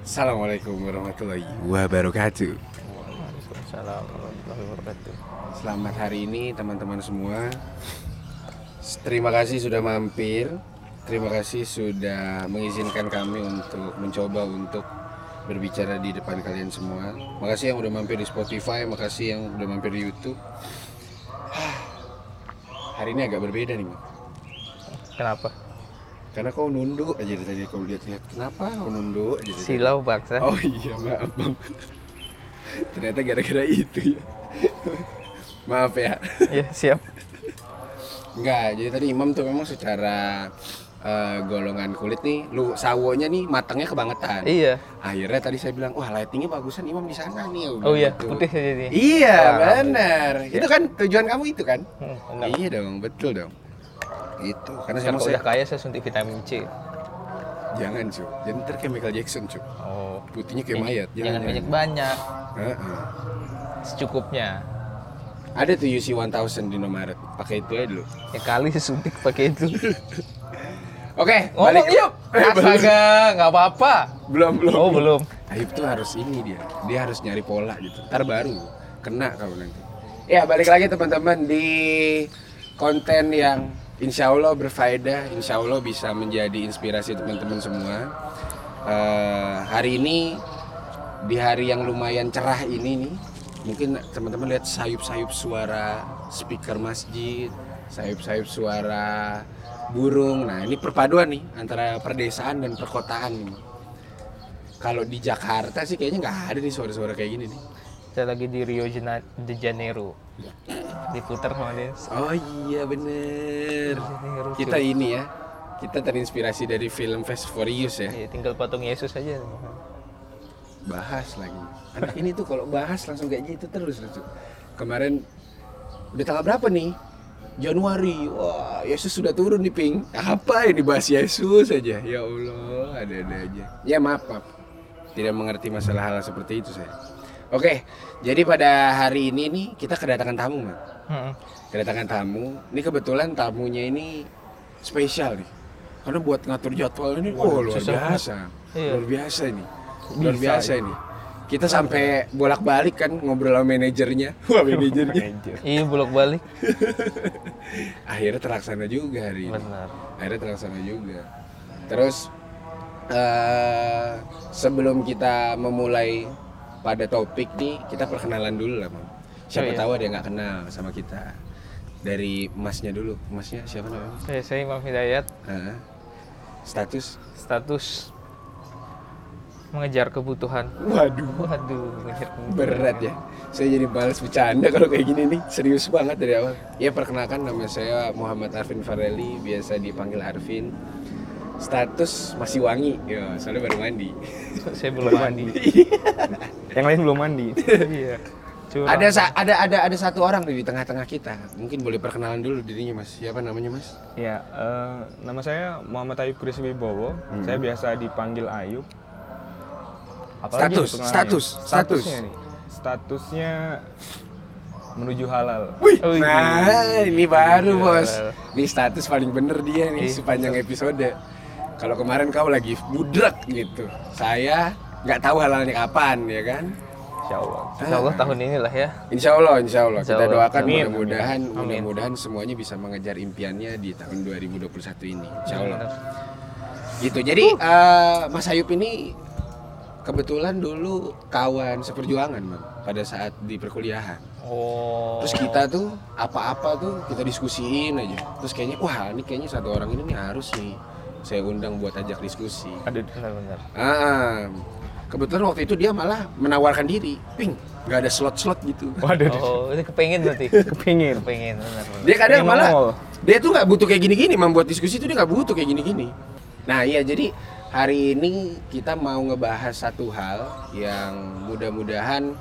Assalamualaikum warahmatullahi wabarakatuh. Waalaikumsalam warahmatullahi wabarakatuh. Selamat hari ini teman-teman semua. Terima kasih sudah mampir. Terima kasih sudah mengizinkan kami untuk mencoba untuk berbicara di depan kalian semua. Makasih yang udah mampir di Spotify, makasih yang udah mampir di YouTube. Hari ini agak berbeda nih. Kenapa? Karena kau nunduk aja dari tadi kau lihat-lihat. Kenapa kau nunduk aja? dari? Silau baksa. Oh iya maaf bang Ternyata gara-gara itu ya Maaf ya Ya siap. Enggak, jadi tadi Imam tuh memang secara eh, golongan kulit nih lu sawonya nih matangnya kebangetan Iya. akhirnya tadi saya bilang wah lightingnya bagusan Imam di sana nih Oh iya, Gitu. putih jadi. iya Wah, benar itu kan tujuan kamu itu kan Hmm, iya dong betul dong itu karena saya Kalau mau udah kaya saya suntik vitamin C. jangan cu jadi ntar kayak Michael Jackson cu Oh. putihnya kayak mayat Jangan banyak banyak, Heeh. secukupnya. Ada tuh UC 1000 di Indomaret. Pakai itu aja dulu. Ya kali suntik pakai itu. Oke, Ngomong balik. yuk. Astaga, nggak apa-apa. Belum, belum. Oh belum. Aib tuh harus ini dia. Dia harus nyari pola gitu. Ntar baru kena kalau nanti. Ya, balik lagi teman-teman di konten yang insya Allah berfaedah, insya Allah bisa menjadi inspirasi teman-teman semua. Eh, hari ini di hari yang lumayan cerah ini nih, mungkin teman-teman lihat sayup-sayup suara speaker masjid, sayup-sayup suara burung. Nah, ini perpaduan nih antara perdesaan dan perkotaan. Kalau di Jakarta sih kayaknya nggak ada nih suara-suara kayak gini nih. Saya lagi di Rio de Janeiro. Diputar sama dia. Oh iya bener. Janeiro, Kita ini ya, kita terinspirasi dari film Fast Furious ya. Iya, tinggal patung Yesus aja. Bahas lagi. Anak ini tuh kalau bahas langsung kayak gitu terus lucu. Kemarin udah tanggal berapa nih? Januari. Wah, Yesus sudah turun nih, Ping. Apa yang dibahas Yesus aja? Ya Allah, ada-ada aja. Ya maaf, maaf. Tidak mengerti masalah hal seperti itu saya. Oke, jadi pada hari ini nih kita kedatangan tamu, Mak. Hmm. kedatangan tamu. Ini kebetulan tamunya ini spesial nih. Karena buat ngatur jadwal ini, oh luar biasa, Iya. luar biasa ini, luar Bisa, biasa ini. Kita sampai bolak-balik kan ngobrol sama manajernya. Wah manajernya. Iya, bolak balik. Akhirnya terlaksana juga hari ini. Benar. Akhirnya terlaksana juga. Terus eh sebelum kita memulai pada topik nih, kita perkenalan dulu lah, Mam. Siapa Oh, iya. tahu ada yang nggak kenal sama kita. Dari masnya dulu. Masnya siapa namanya? Saya, saya Imam Hidayat, Heeh. Status? status mengejar kebutuhan. Waduh, Waduh, mengejar kebutuhan. berat ya. Saya jadi balas bercanda kalau kayak gini nih. Serius banget dari awal. Ya perkenalkan nama saya Muhammad Arvin Fareli, biasa dipanggil Arvin. Status masih wangi, ya soalnya baru mandi. Saya belum mandi. Yang lain belum mandi. iya. Curang. Ada sa- ada ada ada satu orang di tengah-tengah kita. Mungkin boleh perkenalan dulu dirinya Mas. Siapa namanya Mas? Ya, eh, nama saya Muhammad Ayub Kris Wibowo. Hmm. Saya biasa dipanggil Ayub. Apalagi Status, status, status. Statusnya nih. Statusnya menuju halal. Wih, Oh, iya. nah ini baru Iya. bos. Ini status paling bener dia nih Iya, sepanjang episode. Kalau kemarin kau lagi budrek gitu, saya nggak tahu halalnya kapan ya kan? Insya Allah. Insya Allah tahun inilah ya. Insya Allah, insya Allah. Insya Kita Allah. doakan Amin. mudah-mudahan, mudah-mudahan semuanya bisa mengejar impiannya di tahun 2021 ini. Insya Allah. Gitu. Jadi eh, Mas Ayub ini kebetulan dulu kawan seperjuangan, Mam, pada saat di perkuliahan. Oh. Terus kita tuh apa-apa tuh kita diskusiin aja. Terus kayaknya wah ini kayaknya satu orang ini nih harus nih saya undang buat ajak diskusi. Ada benar-benar. Ah, kebetulan waktu itu dia malah menawarkan diri, ping nggak ada slot-slot gitu. Waduh, Oh, ini kepengen berarti. kepingin. Benar. benar. Dia kadang Pengen malah nongol. dia tuh nggak butuh kayak gini-gini, membuat diskusi tuh dia nggak butuh kayak gini-gini. Nah iya jadi hari ini kita mau ngebahas satu hal yang mudah-mudahan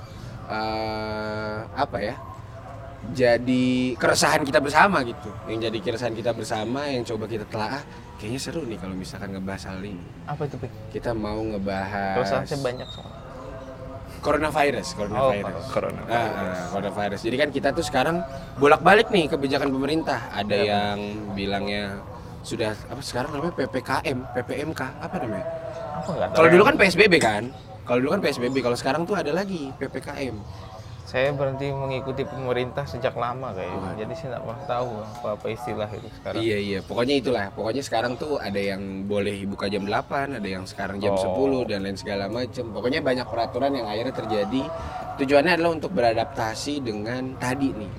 eh, apa ya jadi keresahan kita bersama gitu yang jadi keresahan kita bersama yang coba kita telah kayaknya seru nih kalau misalkan ngebahas hal ini Apa itu, Pik? kita mau ngebahas saya banyak soalnya. coronavirus coronavirus Oh, corona. Ah, ah, coronavirus. Jadi kan kita tuh sekarang bolak-balik nih kebijakan pemerintah. Ada yang bilangnya sudah apa sekarang namanya PPKM, PPMK, apa namanya? Kalau ya. dulu kan PSBB kan? Kalau dulu kan PSBB, kalau sekarang tuh ada lagi PPKM. Saya berhenti mengikuti pemerintah sejak lama kayaknya. Wah. Jadi saya nggak pernah tahu apa-apa istilah itu sekarang. Iya iya, pokoknya itulah. Pokoknya sekarang tuh ada yang boleh buka jam 8, ada yang sekarang jam Oh. 10 dan lain segala macam. Pokoknya banyak peraturan yang akhirnya terjadi. Tujuannya adalah untuk beradaptasi dengan tadi nih.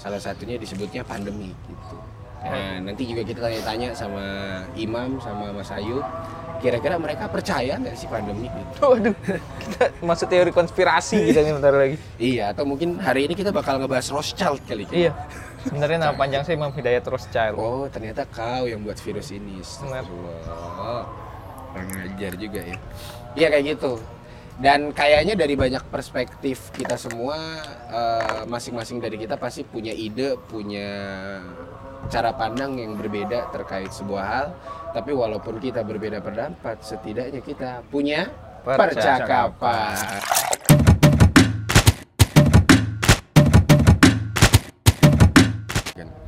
Salah satunya disebutnya pandemi gitu. Nah, nanti juga kita tanya-tanya sama Imam sama Mas Ayu, kira-kira mereka percaya nggak sih pandemi gitu? Waduh, kita masuk teori konspirasi kita nih bentar lagi. Iya, atau mungkin hari ini kita bakal ngebahas Rothschild kali kita. Iya. Sebenarnya nama panjang saya Imam Hidayat Rothschild. Oh, ternyata kau yang buat virus ini. Astagfirullah. Kurang ajar juga ya. Iya kayak gitu. Dan kayaknya dari banyak perspektif kita semua, eh, masing-masing dari kita pasti punya ide, punya cara pandang yang berbeda terkait sebuah hal. Tapi walaupun kita berbeda pendapat, setidaknya kita punya Percakapan. percakapan.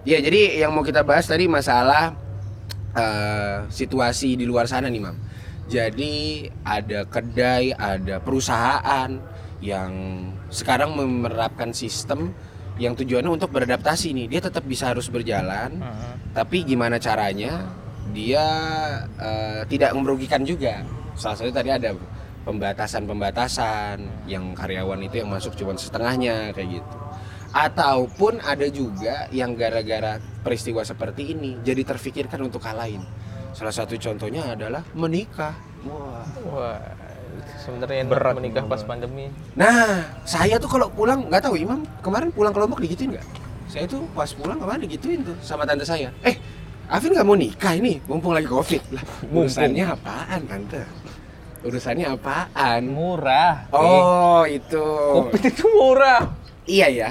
Ya jadi yang mau kita bahas tadi masalah eh, situasi di luar sana nih mam. Jadi ada kedai, ada perusahaan yang sekarang menerapkan sistem yang tujuannya untuk beradaptasi nih. Dia tetap bisa harus berjalan, Heeh. tapi gimana caranya dia eh, tidak merugikan juga. Salah satu tadi ada pembatasan-pembatasan yang karyawan itu yang masuk cuma setengahnya kayak gitu. Ataupun ada juga yang gara-gara peristiwa seperti ini jadi terfikirkan untuk hal lain. Salah satu contohnya adalah menikah. Wah. Wah, sebenarnya Berat menikah pas pandemi. Nah, saya tuh kalau pulang nggak tahu Imam kemarin pulang ke Lombok digituin nggak? Saya tuh pas pulang kemarin digituin tuh sama tante saya. Eh, Afin nggak mau nikah ini, mumpung lagi covid lah. Urusannya apaan tante? Urusannya apaan? Murah. Oh itu. Kopi itu murah. Iya ya.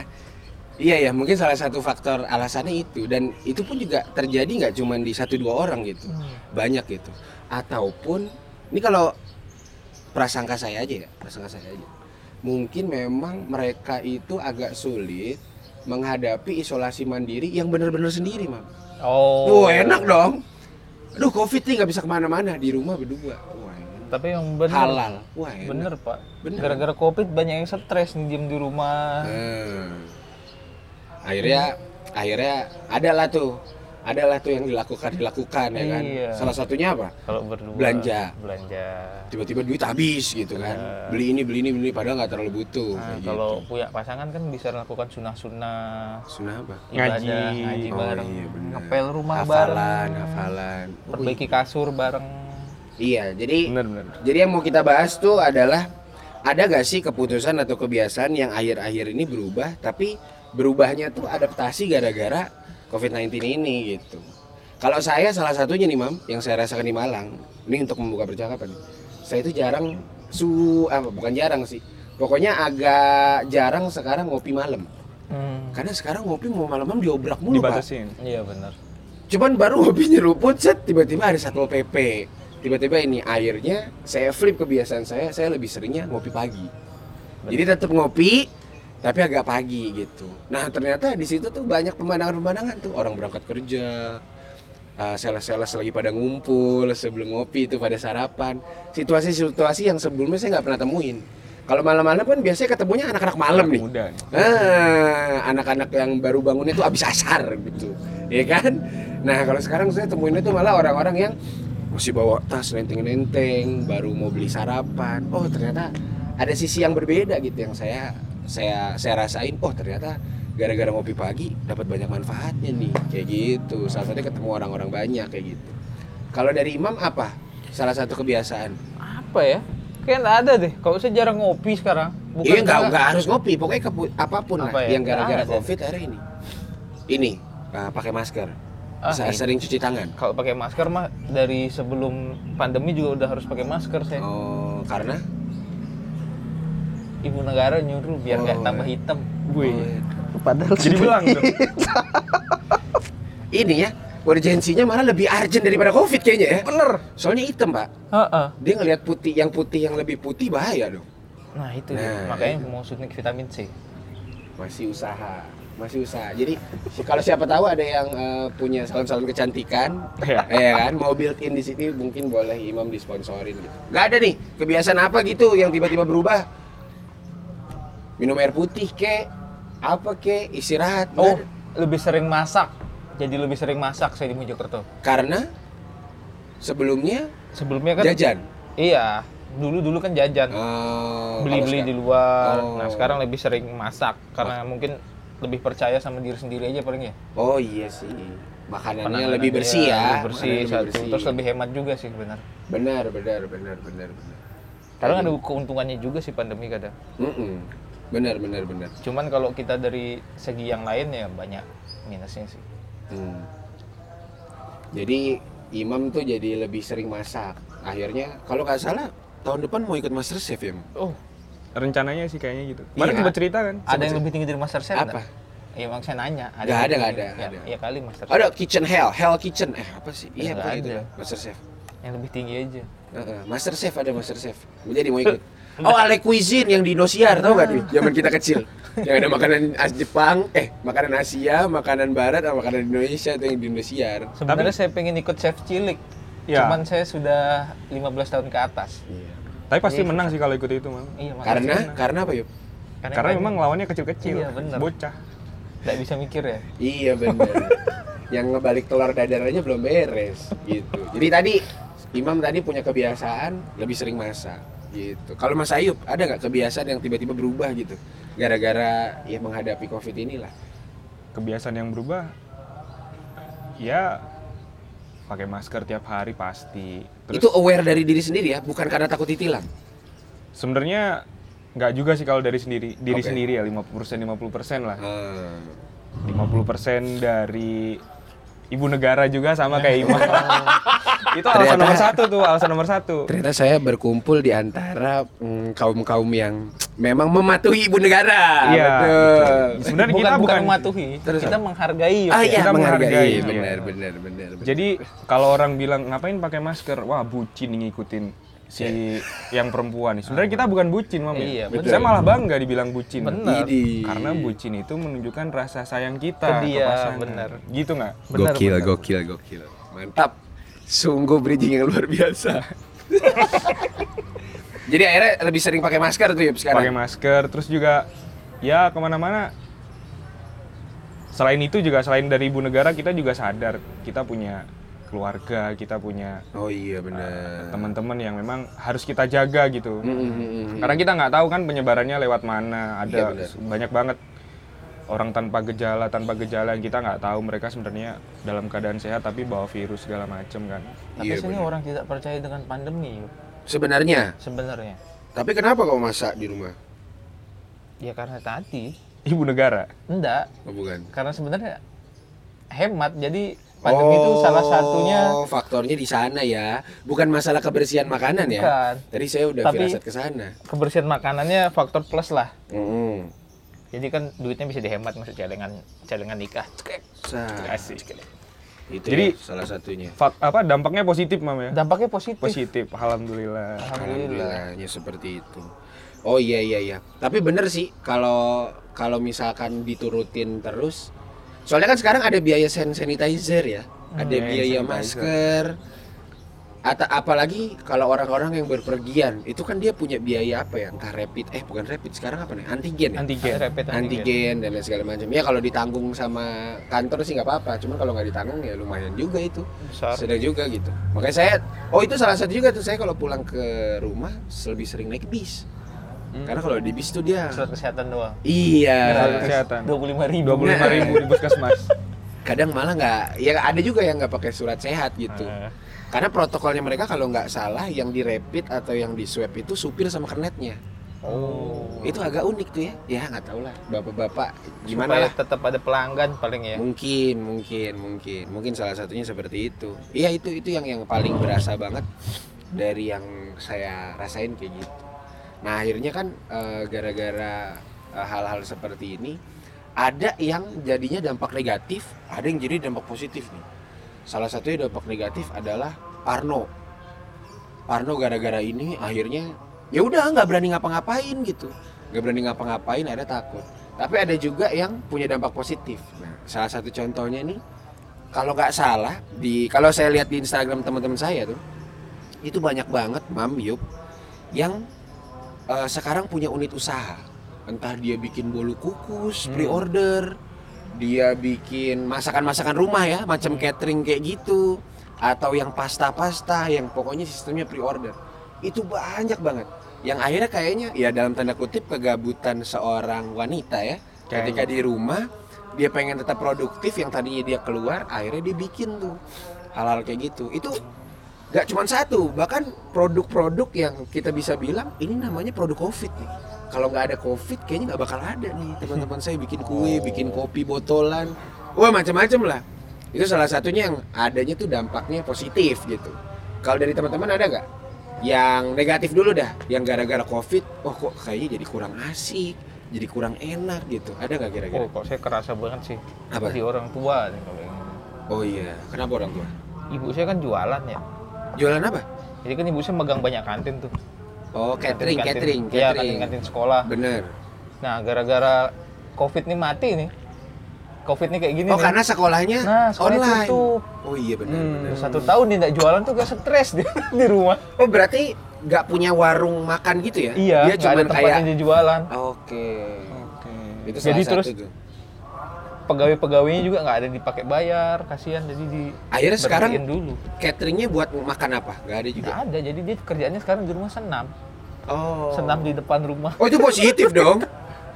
Iya ya, mungkin salah satu faktor alasannya itu dan itu pun juga terjadi nggak cuma di satu dua orang gitu, banyak gitu. Ataupun ini kalau prasangka saya aja ya, prasangka saya aja. Mungkin memang mereka itu agak sulit menghadapi isolasi mandiri yang benar-benar sendiri, mam. Oh. Wah enak dong. Aduh covid nih nggak bisa ke mana-mana di rumah berdua. Wah. Tapi yang bener. halal. Wah enak. Bener pak. Bener. Gara-gara covid banyak yang stres nih diem di rumah. Hmm. Akhirnya akhirnya adalah tuh adalah tuh yang dilakukan dilakukan ya kan. Iya. Salah satunya apa? Kalau berdua. Belanja. Belanja. Tiba-tiba duit habis gitu kan. Iya. Beli ini beli ini beli ini, padahal nggak terlalu butuh. Nah, kayak kalau gitu. punya pasangan kan bisa lakukan sunah-sunah Sunnah apa? ibadah, Ngaji. ngaji Oh, bareng, iya, bener. ngepel rumah hafalan, bareng, hafalan. perbaiki kasur bareng. Iya, jadi Bener bener. Jadi yang mau kita bahas tuh adalah ada gak sih keputusan atau kebiasaan yang akhir-akhir ini berubah tapi berubahnya tuh adaptasi gara-gara COVID-19 ini gitu. Kalau saya salah satunya nih Mam yang saya rasakan di Malang, ini untuk membuka percakapan. Saya itu jarang su apa bukan jarang sih. Pokoknya agak jarang sekarang ngopi malam. Hmm. Karena sekarang ngopi mau malam-malam diobrak mulu, Pak. Dibatasin. Iya benar. Cuman baru hobi nyeruput set tiba-tiba ada satpol pp. Tiba-tiba ini akhirnya saya flip kebiasaan saya, saya lebih seringnya ngopi pagi. Jadi tetap ngopi tapi agak pagi gitu. Nah ternyata di situ tuh banyak pemandangan-pemandangan tuh orang berangkat kerja, uh, sales-sales lagi pada ngumpul sebelum ngopi itu pada sarapan. Situasi-situasi yang sebelumnya saya nggak pernah temuin. Kalau malam-malam kan biasanya ketemunya anak-anak malam nih. Muda. Ah, anak-anak yang baru bangun itu habis asar gitu, ya kan? Nah kalau sekarang saya temuin itu malah orang-orang yang masih bawa tas nenteng-nenteng, baru mau beli sarapan. Oh ternyata ada sisi yang berbeda gitu yang saya saya saya rasain. Oh ternyata gara-gara ngopi pagi dapat banyak manfaatnya nih, kayak gitu. Salah satunya ketemu orang-orang banyak kayak gitu. Kalau dari Imam apa? Salah satu kebiasaan? Apa ya? Kayak nggak ada deh. Kalau saya jarang ngopi sekarang. Iya nggak nggak harus ngopi, pokoknya kepu- apa pun Apa lah ya? yang gara-gara covid akhirnya ini. Ini ah, pakai masker, Ah, ini. sering cuci tangan. Kalau pakai masker mah dari sebelum pandemi juga udah harus pakai masker saya. Oh karena? Ibu negara nyuruh biar nggak Oh, tambah iya. hitam. Wih. Padahal Jadi belang dong. Ini ya urgensinya malah lebih urgent daripada covid kayaknya ya. bener. Soalnya hitam pak. Heeh. Dia ngelihat putih, yang putih yang lebih putih bahaya dong. Nah itu Nah, makanya itu. mau suntik vitamin C. Masih usaha. masih usaha. Jadi kalau siapa tahu ada yang eh, punya salon-salon kecantikan, Iya. ya kan, mau built in di sini mungkin boleh Imam disponsorin gitu. Gak ada nih kebiasaan apa gitu yang tiba-tiba berubah. Minum air putih kek, apa kek, istirahat. Oh, ada. lebih sering masak. Jadi lebih sering masak saya di Mojokerto. Karena sebelumnya Sebelumnya kan jajan. Iya, dulu-dulu kan jajan. Oh, Beli-beli kalau di luar. Oh. Nah, sekarang lebih sering masak karena mungkin lebih percaya sama diri sendiri aja paling ya. Oh iya sih. Makanannya Penanganan lebih bersih ya. Lebih bersih lebih satu. bersih. Terus lebih hemat juga sih benar. Benar, benar, benar, benar, benar. Kadang ada keuntungannya juga sih pandemi kadang. Mm-mm. Benar, benar, benar. Cuman kalau kita dari segi yang lain ya banyak minusnya sih. Hmm. Jadi Imam tuh jadi lebih sering masak. Akhirnya kalau nggak salah tahun depan mau ikut Master Chef ya. Oh, Rencananya sih kayaknya gitu. Kemarin Iya. sempat cerita kan? ada yang lebih tinggi dari Master Chef Apa? Iya, emang saya nanya. Nggak yang ada, lebih nggak tinggi? ada, Ya, ada. ya kali Master Chef. Ada Kitchen Hell, Hell Kitchen. Eh apa sih? Iya, pokoknya itu. ada. Master Chef. Yang lebih tinggi aja. Heeh, Master Chef ada Master Chef. Jadi mau ikut. Oh, Ale Cuisine yang di Indosiar, tau gak tuh? Zaman kita kecil. Yang ada makanan as Jepang, eh makanan Asia, makanan Barat, sama makanan Indonesia tuh yang di Indosiar. Sebenarnya saya pengen ikut chef cilik. Ya. Cuman saya sudah 15 tahun ke atas. Iya. Tapi pasti Iya, menang sih kalau ikut itu, Mam. Iya, makanya Karena karena apa yuk? Karena kan memang lawannya kecil-kecil. Iya, bener. Bocah. nggak bisa mikir ya. Iya benar. yang ngebalik telur dadar aja belum beres gitu. Jadi tadi Imam tadi punya kebiasaan lebih sering masak gitu. Kalau Mas Ayub ada nggak kebiasaan yang tiba-tiba berubah gitu gara-gara ya menghadapi covid inilah? Kebiasaan yang berubah ya pakai masker tiap hari pasti. Terus Itu aware dari diri sendiri ya, bukan karena takut ditilang. sebenarnya nggak juga sih kalau dari sendiri diri Oke. sendiri ya 50% 50% lah. Ah. 50% dari ibu negara juga sama kayak Imam. itu alasan Ternyata- nomor satu tuh, alasan nomor satu. Ternyata saya berkumpul di antara mm, kaum-kaum yang memang mematuhi ibu negara. Iya, Betul. Sebenarnya bukan, kita bukan mematuhi, Terus kita menghargai. Ah ya. Kita menghargai. menghargai, Benar, iya. benar, benar, benar. Jadi kalau orang bilang ngapain pakai masker, wah bucin nih ngikutin si yang perempuan nih. Sebenarnya kita bukan bucin, Mam. ya. Iya, betul. Saya malah bangga dibilang bucin. Bener. Idi. Karena bucin itu menunjukkan rasa sayang kita Ke ke dia, pasangan. bener. Gitu nggak? Benar, gokil, benar. gokil, gokil. Mantap. Sungguh bridging yang luar biasa. Jadi akhirnya lebih sering pakai masker tuh ya sekarang. Pakai masker, terus juga ya ke mana-mana. Selain itu juga selain dari ibu negara kita juga sadar kita punya keluarga, kita punya Oh iya benar. teman-teman yang memang harus kita jaga gitu. Mm, mm, mm, mm. Karena kita nggak tahu kan penyebarannya lewat mana. Iya, Ada benar. banyak banget orang tanpa gejala, tanpa gejala yang kita nggak tahu mereka sebenarnya dalam keadaan sehat tapi bawa virus segala macem kan. Tapi Iya, sini orang tidak percaya dengan pandemi yuk, Sebenarnya. sebenarnya. Tapi kenapa kau masak di rumah? Ya karena tadi Ibu negara. enggak, Oh bukan. karena sebenarnya hemat. Jadi pandemi itu salah satunya Oh, faktornya di sana ya. Bukan masalah kebersihan makanan ya. Bukan. Tadi saya udah Tapi- firasat ke sana. kebersihan makanannya faktor plus lah. Mm-mm. Jadi kan duitnya bisa dihemat masuk celengan celengan nikah. Asik. Itu Jadi- ya salah satunya. Fak- apa dampaknya positif mam ya? Dampaknya positif. Positif, alhamdulillah. Alhamdulillah. Alhamdulillahnya seperti itu. Oh iya iya iya. Tapi bener sih kalau kalau misalkan diturutin terus. Soalnya kan sekarang ada biaya hand sanitizer ya. Ada Hmm, biaya sanitizer. masker. Atau apalagi kalau orang-orang yang berpergian, itu kan dia punya biaya apa ya? Entah rapid, eh bukan rapid, sekarang apa nih? Antigen ya? Antigen. Rapid antigen. antigen dan lain segala macam. Ya kalau ditanggung sama kantor sih nggak apa-apa. Cuma kalau nggak ditanggung ya lumayan juga itu. Besar. Sedang juga gitu. Makanya saya, oh itu salah satu juga tuh saya kalau pulang ke rumah lebih sering naik bis. Karena kalau di bis tuh dia, Surat kesehatan doang. iya. Surat kesehatan. Dua puluh lima ribu. 25 ribu di puskesmas. Kadang malah nggak, ya ada juga yang nggak pakai surat sehat gitu. Eh, Karena protokolnya mereka kalau nggak salah yang di rapid atau yang di swab itu supir sama kernetnya. Oh. Itu agak unik tuh ya. Ya nggak tahu lah, bapak-bapak gimana Supaya lah. tetap ada pelanggan paling ya. Mungkin, mungkin, mungkin, mungkin salah satunya seperti itu. Iya itu itu yang yang paling berasa banget dari yang saya rasain kayak gitu. Nah akhirnya kan eh, gara-gara eh, hal-hal seperti ini ada yang jadinya dampak negatif, ada yang jadi dampak positif nih. Salah satunya dampak negatif adalah Parno. Parno gara-gara ini akhirnya ya udah nggak berani ngapa-ngapain gitu, nggak berani ngapa-ngapain, ada takut. Tapi ada juga yang punya dampak positif. Nah, salah satu contohnya nih, kalau nggak salah di kalau saya lihat di Instagram teman-teman saya tuh, itu banyak banget mam yup yang eh, sekarang punya unit usaha. Entah dia bikin bolu kukus, Hmm. pre-order, dia bikin masakan-masakan rumah ya, macam catering kayak gitu, atau yang pasta-pasta, yang pokoknya sistemnya pre-order. Itu banyak banget. Yang akhirnya kayaknya ya dalam tanda kutip kegabutan seorang wanita ya, ketika di rumah dia pengen tetap produktif yang tadinya dia keluar, akhirnya dia bikin tuh hal-hal kayak gitu. Itu gak cuma satu, bahkan produk-produk yang kita bisa bilang ini namanya produk covid nih. Kalau nggak ada covid, kayaknya nggak bakal ada nih teman-teman saya bikin kue, bikin kopi botolan, wah macam-macam lah. Itu salah satunya yang adanya tuh dampaknya positif gitu. Kalau dari teman-teman ada nggak? Yang negatif dulu dah, yang gara-gara covid, oh kok kayaknya jadi kurang asik, jadi kurang enak gitu. Ada nggak kira-kira? Oh, kok saya kerasa banget sih. Apa? Di orang tua nih kalau yang Oh iya, kenapa orang tua? Ibu saya kan jualan ya. Jualan apa? Jadi kan ibu saya megang banyak kantin tuh. Oh catering, catering, Iya, catering. kantin-kantin sekolah. Bener. Nah, gara-gara Covid nih mati nih. Covid nih kayak gini Oh nih. karena sekolahnya Nah, sekolah online. tutup. Oh iya benar. Hmm. Udah satu tahun dia nggak jualan tuh gak stres dia di rumah. Oh berarti nggak punya warung makan gitu ya? Iya, Dia cuma ada tempat kayak. dia jualan. Oke. Oke. Itu Jadi terus- tuh. Pegawai-pegawainya juga nggak ada dipakai bayar, kasihan jadi di Akhirnya sekarang dulu. cateringnya buat makan apa? Gak ada juga. Nggak ada, jadi dia kerjaannya sekarang di rumah senam. Oh. Senam di depan rumah. Oh itu positif dong.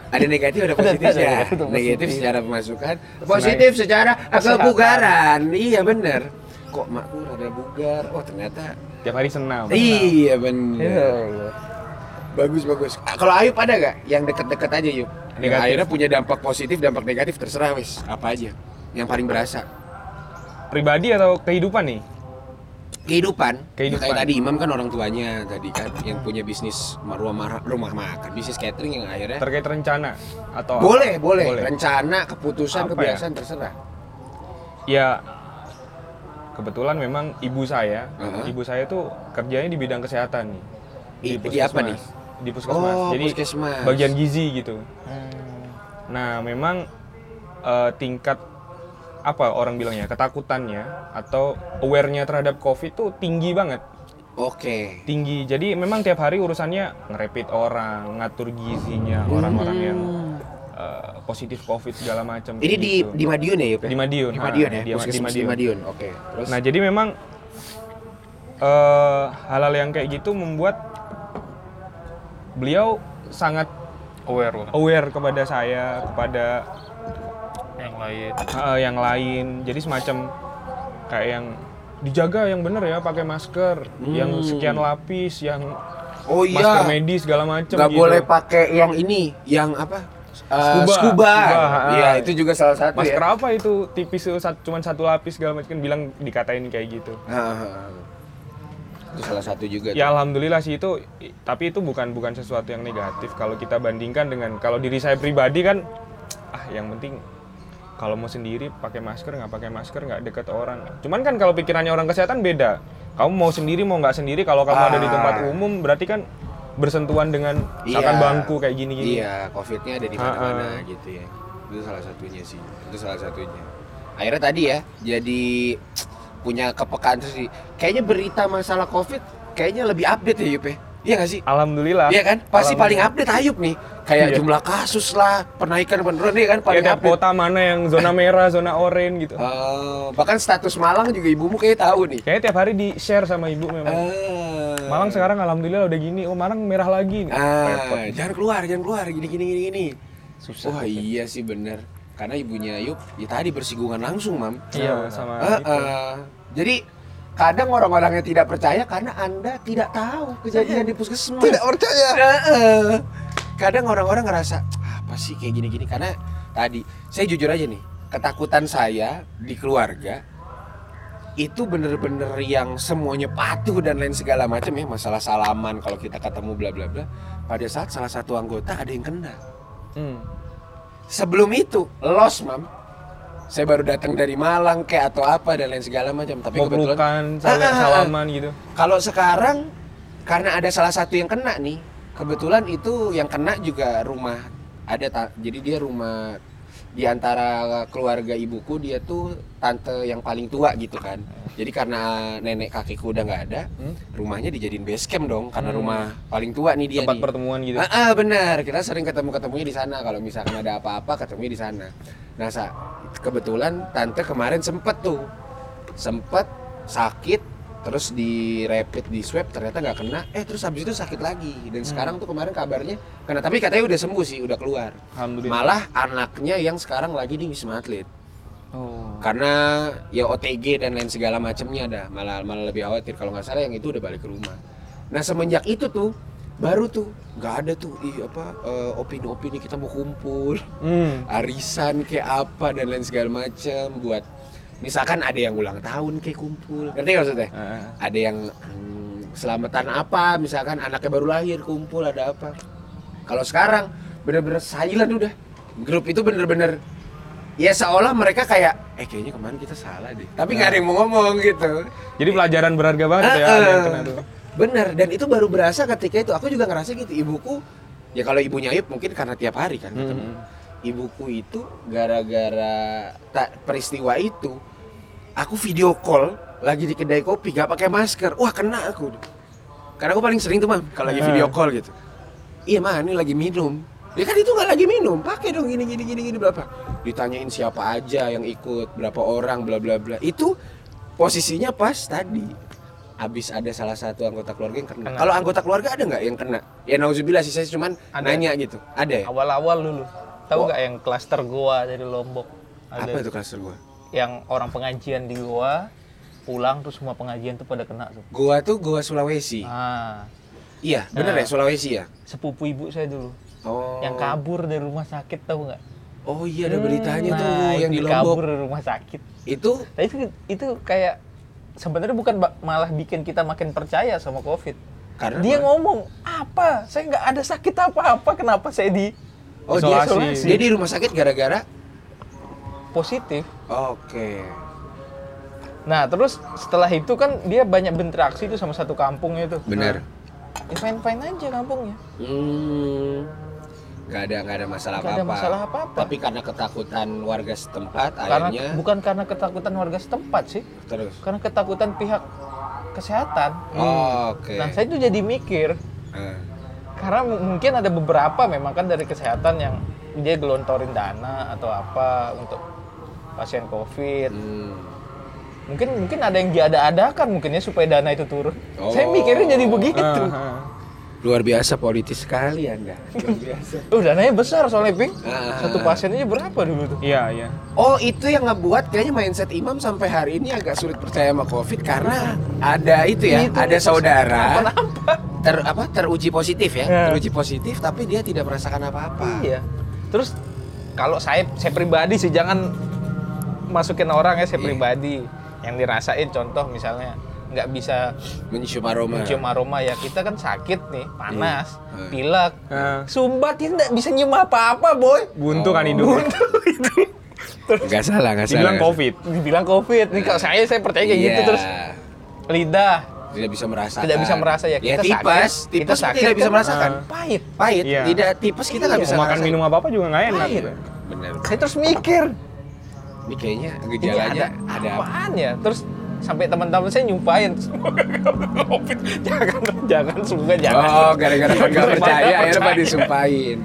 Ada negatif, ada positif Ada, ada, ya. ada, ada Negatif secara pemasukan, positif secara kebugaran. Iya bener. Kok makku rada bugar? Oh ternyata. Tiap hari senam. Iya bener. Bagus bagus. Ah, Kalau Ayub ada gak yang deket-deket aja? Yang Negatif. akhirnya punya dampak positif, dampak negatif terserah wis. Apa aja? Yang paling berasa. Pribadi atau kehidupan nih? Kehidupan. Kehidupan. Kayak tadi Imam kan orang tuanya tadi kan yang punya bisnis rumah rumah makan, bisnis catering yang akhirnya. Terkait rencana atau Boleh, apa? boleh, Rencana, keputusan, Apa ya? kebiasaan terserah. Ya kebetulan memang ibu saya, Heeh. ibu saya tuh kerjanya di bidang kesehatan nih. Di- di apa nih? Di puskesmas. Oh, Jadi puskesmas. bagian gizi gitu. Hmm. Nah, memang eh, tingkat apa orang bilangnya ketakutannya atau awarenya terhadap COVID tuh tinggi banget, Oke. tinggi. Jadi memang tiap hari urusannya ngerepit orang, ngatur gizinya orang-orang yang eh, positif COVID segala macam. Hmm. Ini kayak di gitu. di Madiun ya, Yub? Di Madiun, Di ha, Madiun ya, di- di puskesmas di Madiun. Madiun. Oke. Terus Nah, jadi memang eh hal-hal yang kayak gitu membuat beliau sangat Aware banget. aware kepada saya, kepada Yang lain. eh, yang lain. Jadi semacam kayak yang dijaga yang bener ya, pakai masker, yang Hmm. sekian lapis, yang Oh masker iya. medis segala macam Gak gitu. boleh pakai yang ini, yang apa? Uh, Scuba. scuba. Iya, ha. itu juga salah satu Masker ya. apa itu tipis cuman satu lapis segala macam bilang dikatain kayak gitu. Ha. Itu salah satu juga. Ya alhamdulillah sih itu tapi itu bukan bukan sesuatu yang negatif kalau kita bandingkan dengan kalau diri saya pribadi kan ah yang penting kalau mau sendiri pakai masker nggak pakai masker nggak deket orang. Cuman kan kalau pikirannya orang kesehatan beda. Kamu mau sendiri mau nggak sendiri kalau kamu ada di tempat Ah. umum berarti kan bersentuhan dengan misalkan Iya. bangku kayak gini-gini. Iya, COVID-nya ada di mana-mana ha. gitu ya. Itu salah satunya sih. Itu salah satunya. Akhirnya tadi ya, jadi punya kepekaan sih. Kayaknya berita masalah COVID kayaknya lebih update ya Yup ya. Iya gak sih? Alhamdulillah. Iya kan? Pasti paling update Ayub nih. Kayak Iya. jumlah kasus lah, penaikan penurunan nih kan Ya, paling tiap update. kota mana yang zona merah, zona oranye gitu. Oh, bahkan status Malang juga ibumu kayak tahu nih. Kayaknya tiap hari di share sama ibu memang. Ah. Malang sekarang alhamdulillah udah gini. Oh Malang merah lagi nih. Repot. Ah, jangan keluar, jangan keluar, gini gini gini gini. Susah. Wah iya sih bener. Karena ibunya Ayub ya tadi bersinggungan langsung, Mam. Iya sama Ah, itu. ah. Jadi kadang orang-orang yang tidak percaya karena Anda tidak tahu kejadian di puskesmas. Tidak percaya. Ah, ah. Kadang orang-orang ngerasa apa sih kayak gini-gini karena tadi saya jujur aja nih, ketakutan saya di keluarga itu bener-bener yang semuanya patuh dan lain segala macam ya masalah salaman kalau kita ketemu bla bla bla pada saat salah satu anggota ada yang kena Hmm. Sebelum itu los mam saya baru datang dari Malang kayak atau apa dan lain segala macam tapi Mau kebetulan saling Ah, ah, ah. salaman gitu. kalau sekarang karena ada salah satu yang kena nih kebetulan itu yang kena juga rumah ada ta- jadi dia rumah di antara keluarga ibuku dia tuh tante yang paling tua gitu kan jadi karena nenek kakekku udah nggak ada Hmm? rumahnya dijadiin base camp dong karena Hmm. rumah paling tua nih dia tempat nih. pertemuan gitu Ah, ah, benar kita sering ketemu ketemunya di sana kalau misalkan ada apa-apa ketemunya di sana nah sa- kebetulan tante kemarin sempet tuh sempet sakit terus di rapid di swab ternyata nggak kena. Eh terus habis itu sakit lagi. Dan sekarang tuh kemarin kabarnya kena. Tapi katanya udah sembuh sih udah keluar. Alhamdulillah. Malah anaknya yang sekarang lagi di wisma atlet. Oh. karena ya OTG dan lain segala macamnya ada malah malah lebih khawatir. Kalau nggak salah yang itu udah balik ke rumah. Nah semenjak itu tuh baru tuh nggak ada tuh ih apa eh, opini-opini kita mau kumpul. Hmm. arisan kayak apa dan lain segala macam buat misalkan ada yang ulang tahun kayak kumpul. Ngerti nggak maksudnya? Ah, ada yang hmm, selamatan apa? Misalkan anaknya baru lahir kumpul ada apa? Kalau sekarang bener-bener silent udah. Grup itu bener-bener ya seolah mereka kayak eh kayaknya kemarin kita salah deh. Tapi nggak ada yang mau ngomong gitu. Jadi pelajaran berharga banget tuh ya ada yang kena tuh. Bener dan itu baru berasa ketika itu. Aku juga ngerasa gitu ibuku ya kalau ibunya Ayub mungkin karena tiap hari kan ketemu. Hmm. ibuku itu gara-gara tak peristiwa itu aku video call lagi di kedai kopi gak pakai masker wah kena aku karena aku paling sering tuh mam kalau lagi video Eh. call gitu iya mah ini lagi minum dia kan itu nggak lagi minum pakai dong gini gini gini gini berapa ditanyain siapa aja yang ikut berapa orang bla bla bla itu posisinya pas tadi habis ada salah satu anggota keluarga yang kena. Kalau anggota keluarga ada nggak yang kena? Ya nauzubillah sih saya cuman Ada. nanya gitu. Ada ya? Awal-awal dulu. Tahu Oh. nggak yang klaster goa dari Lombok? Ada Apa itu klaster gua? Yang orang pengajian di goa pulang terus semua pengajian tuh pada kena tuh. Gua tuh gua Sulawesi. Ah, Iya, bener Nah. ya Sulawesi ya? sepupu ibu saya dulu Oh. yang kabur dari rumah sakit tahu nggak? Oh iya ada beritanya nah, tuh yang di Lombok. kabur dari rumah sakit. Itu Nah, itu itu kayak sebenarnya bukan malah bikin kita makin percaya sama COVID. karena Dia apa? ngomong apa? Saya nggak ada sakit apa-apa. Kenapa saya di Oh, dia, Isolasi. dia di rumah sakit gara-gara positif? Oke. Nah, terus setelah itu kan dia banyak berinteraksi itu sama satu kampung itu. Bener. Ya fine-fine aja kampungnya. Hmm. Gak ada gak ada masalah Nggak ada apa-apa. masalah apa-apa. Tapi karena ketakutan warga setempat Karena akhirnya bukan karena ketakutan warga setempat sih, terus. karena ketakutan pihak kesehatan. Oh, Oke. Nah, saya itu jadi mikir Eh, karena mu- mungkin ada beberapa memang kan dari kesehatan yang dia gelontorin dana atau apa untuk pasien COVID. hmm. Mungkin mungkin ada yang diada-adakan mungkin ya supaya dana itu turun. Oh. Saya mikirnya jadi begitu. Ah, ah. Luar biasa politis sekali Anda. Luar biasa. Oh, dananya besar soalnya, Ping. Ah. Satu pasien aja berapa dulu tuh? iya iya Oh itu yang ngebuat kayaknya mindset Imam sampai hari ini agak sulit percaya sama COVID karena ada itu ya, Itu. ada saudara Kenapa? ter apa teruji positif ya, Ya. teruji positif tapi dia tidak merasakan apa-apa. Iya. Terus kalau saya saya pribadi sih jangan masukin orang ya saya Iya. pribadi yang dirasain contoh misalnya nggak bisa Mencium aroma. mencium aroma ya kita kan sakit nih panas Iya. pilek Ah, sumbat dia nggak bisa nyium apa-apa boy buntu kan Oh. hidup Gak salah, gak salah. dibilang nggak covid dibilang covid nih kalau saya saya percaya kayak gitu Iya. terus lidah tidak bisa merasakan. tidak bisa merasa ya kita tipes, sakit tipes kita sakit tidak bisa kan, merasakan. ah, pahit Pahit, Iya. tidak tipes kita nggak Iya. bisa makan ngerasain. minum apa apa juga nggak enak Pahit. Bener. saya terus mikir Ini kayaknya ini gejalanya ada, ada, apa? apaan ya terus sampai teman-teman saya nyumpain semoga covid jangan jangan semoga jangan Oh, gara-gara nggak Gara-gara percaya akhirnya pada disumpahin.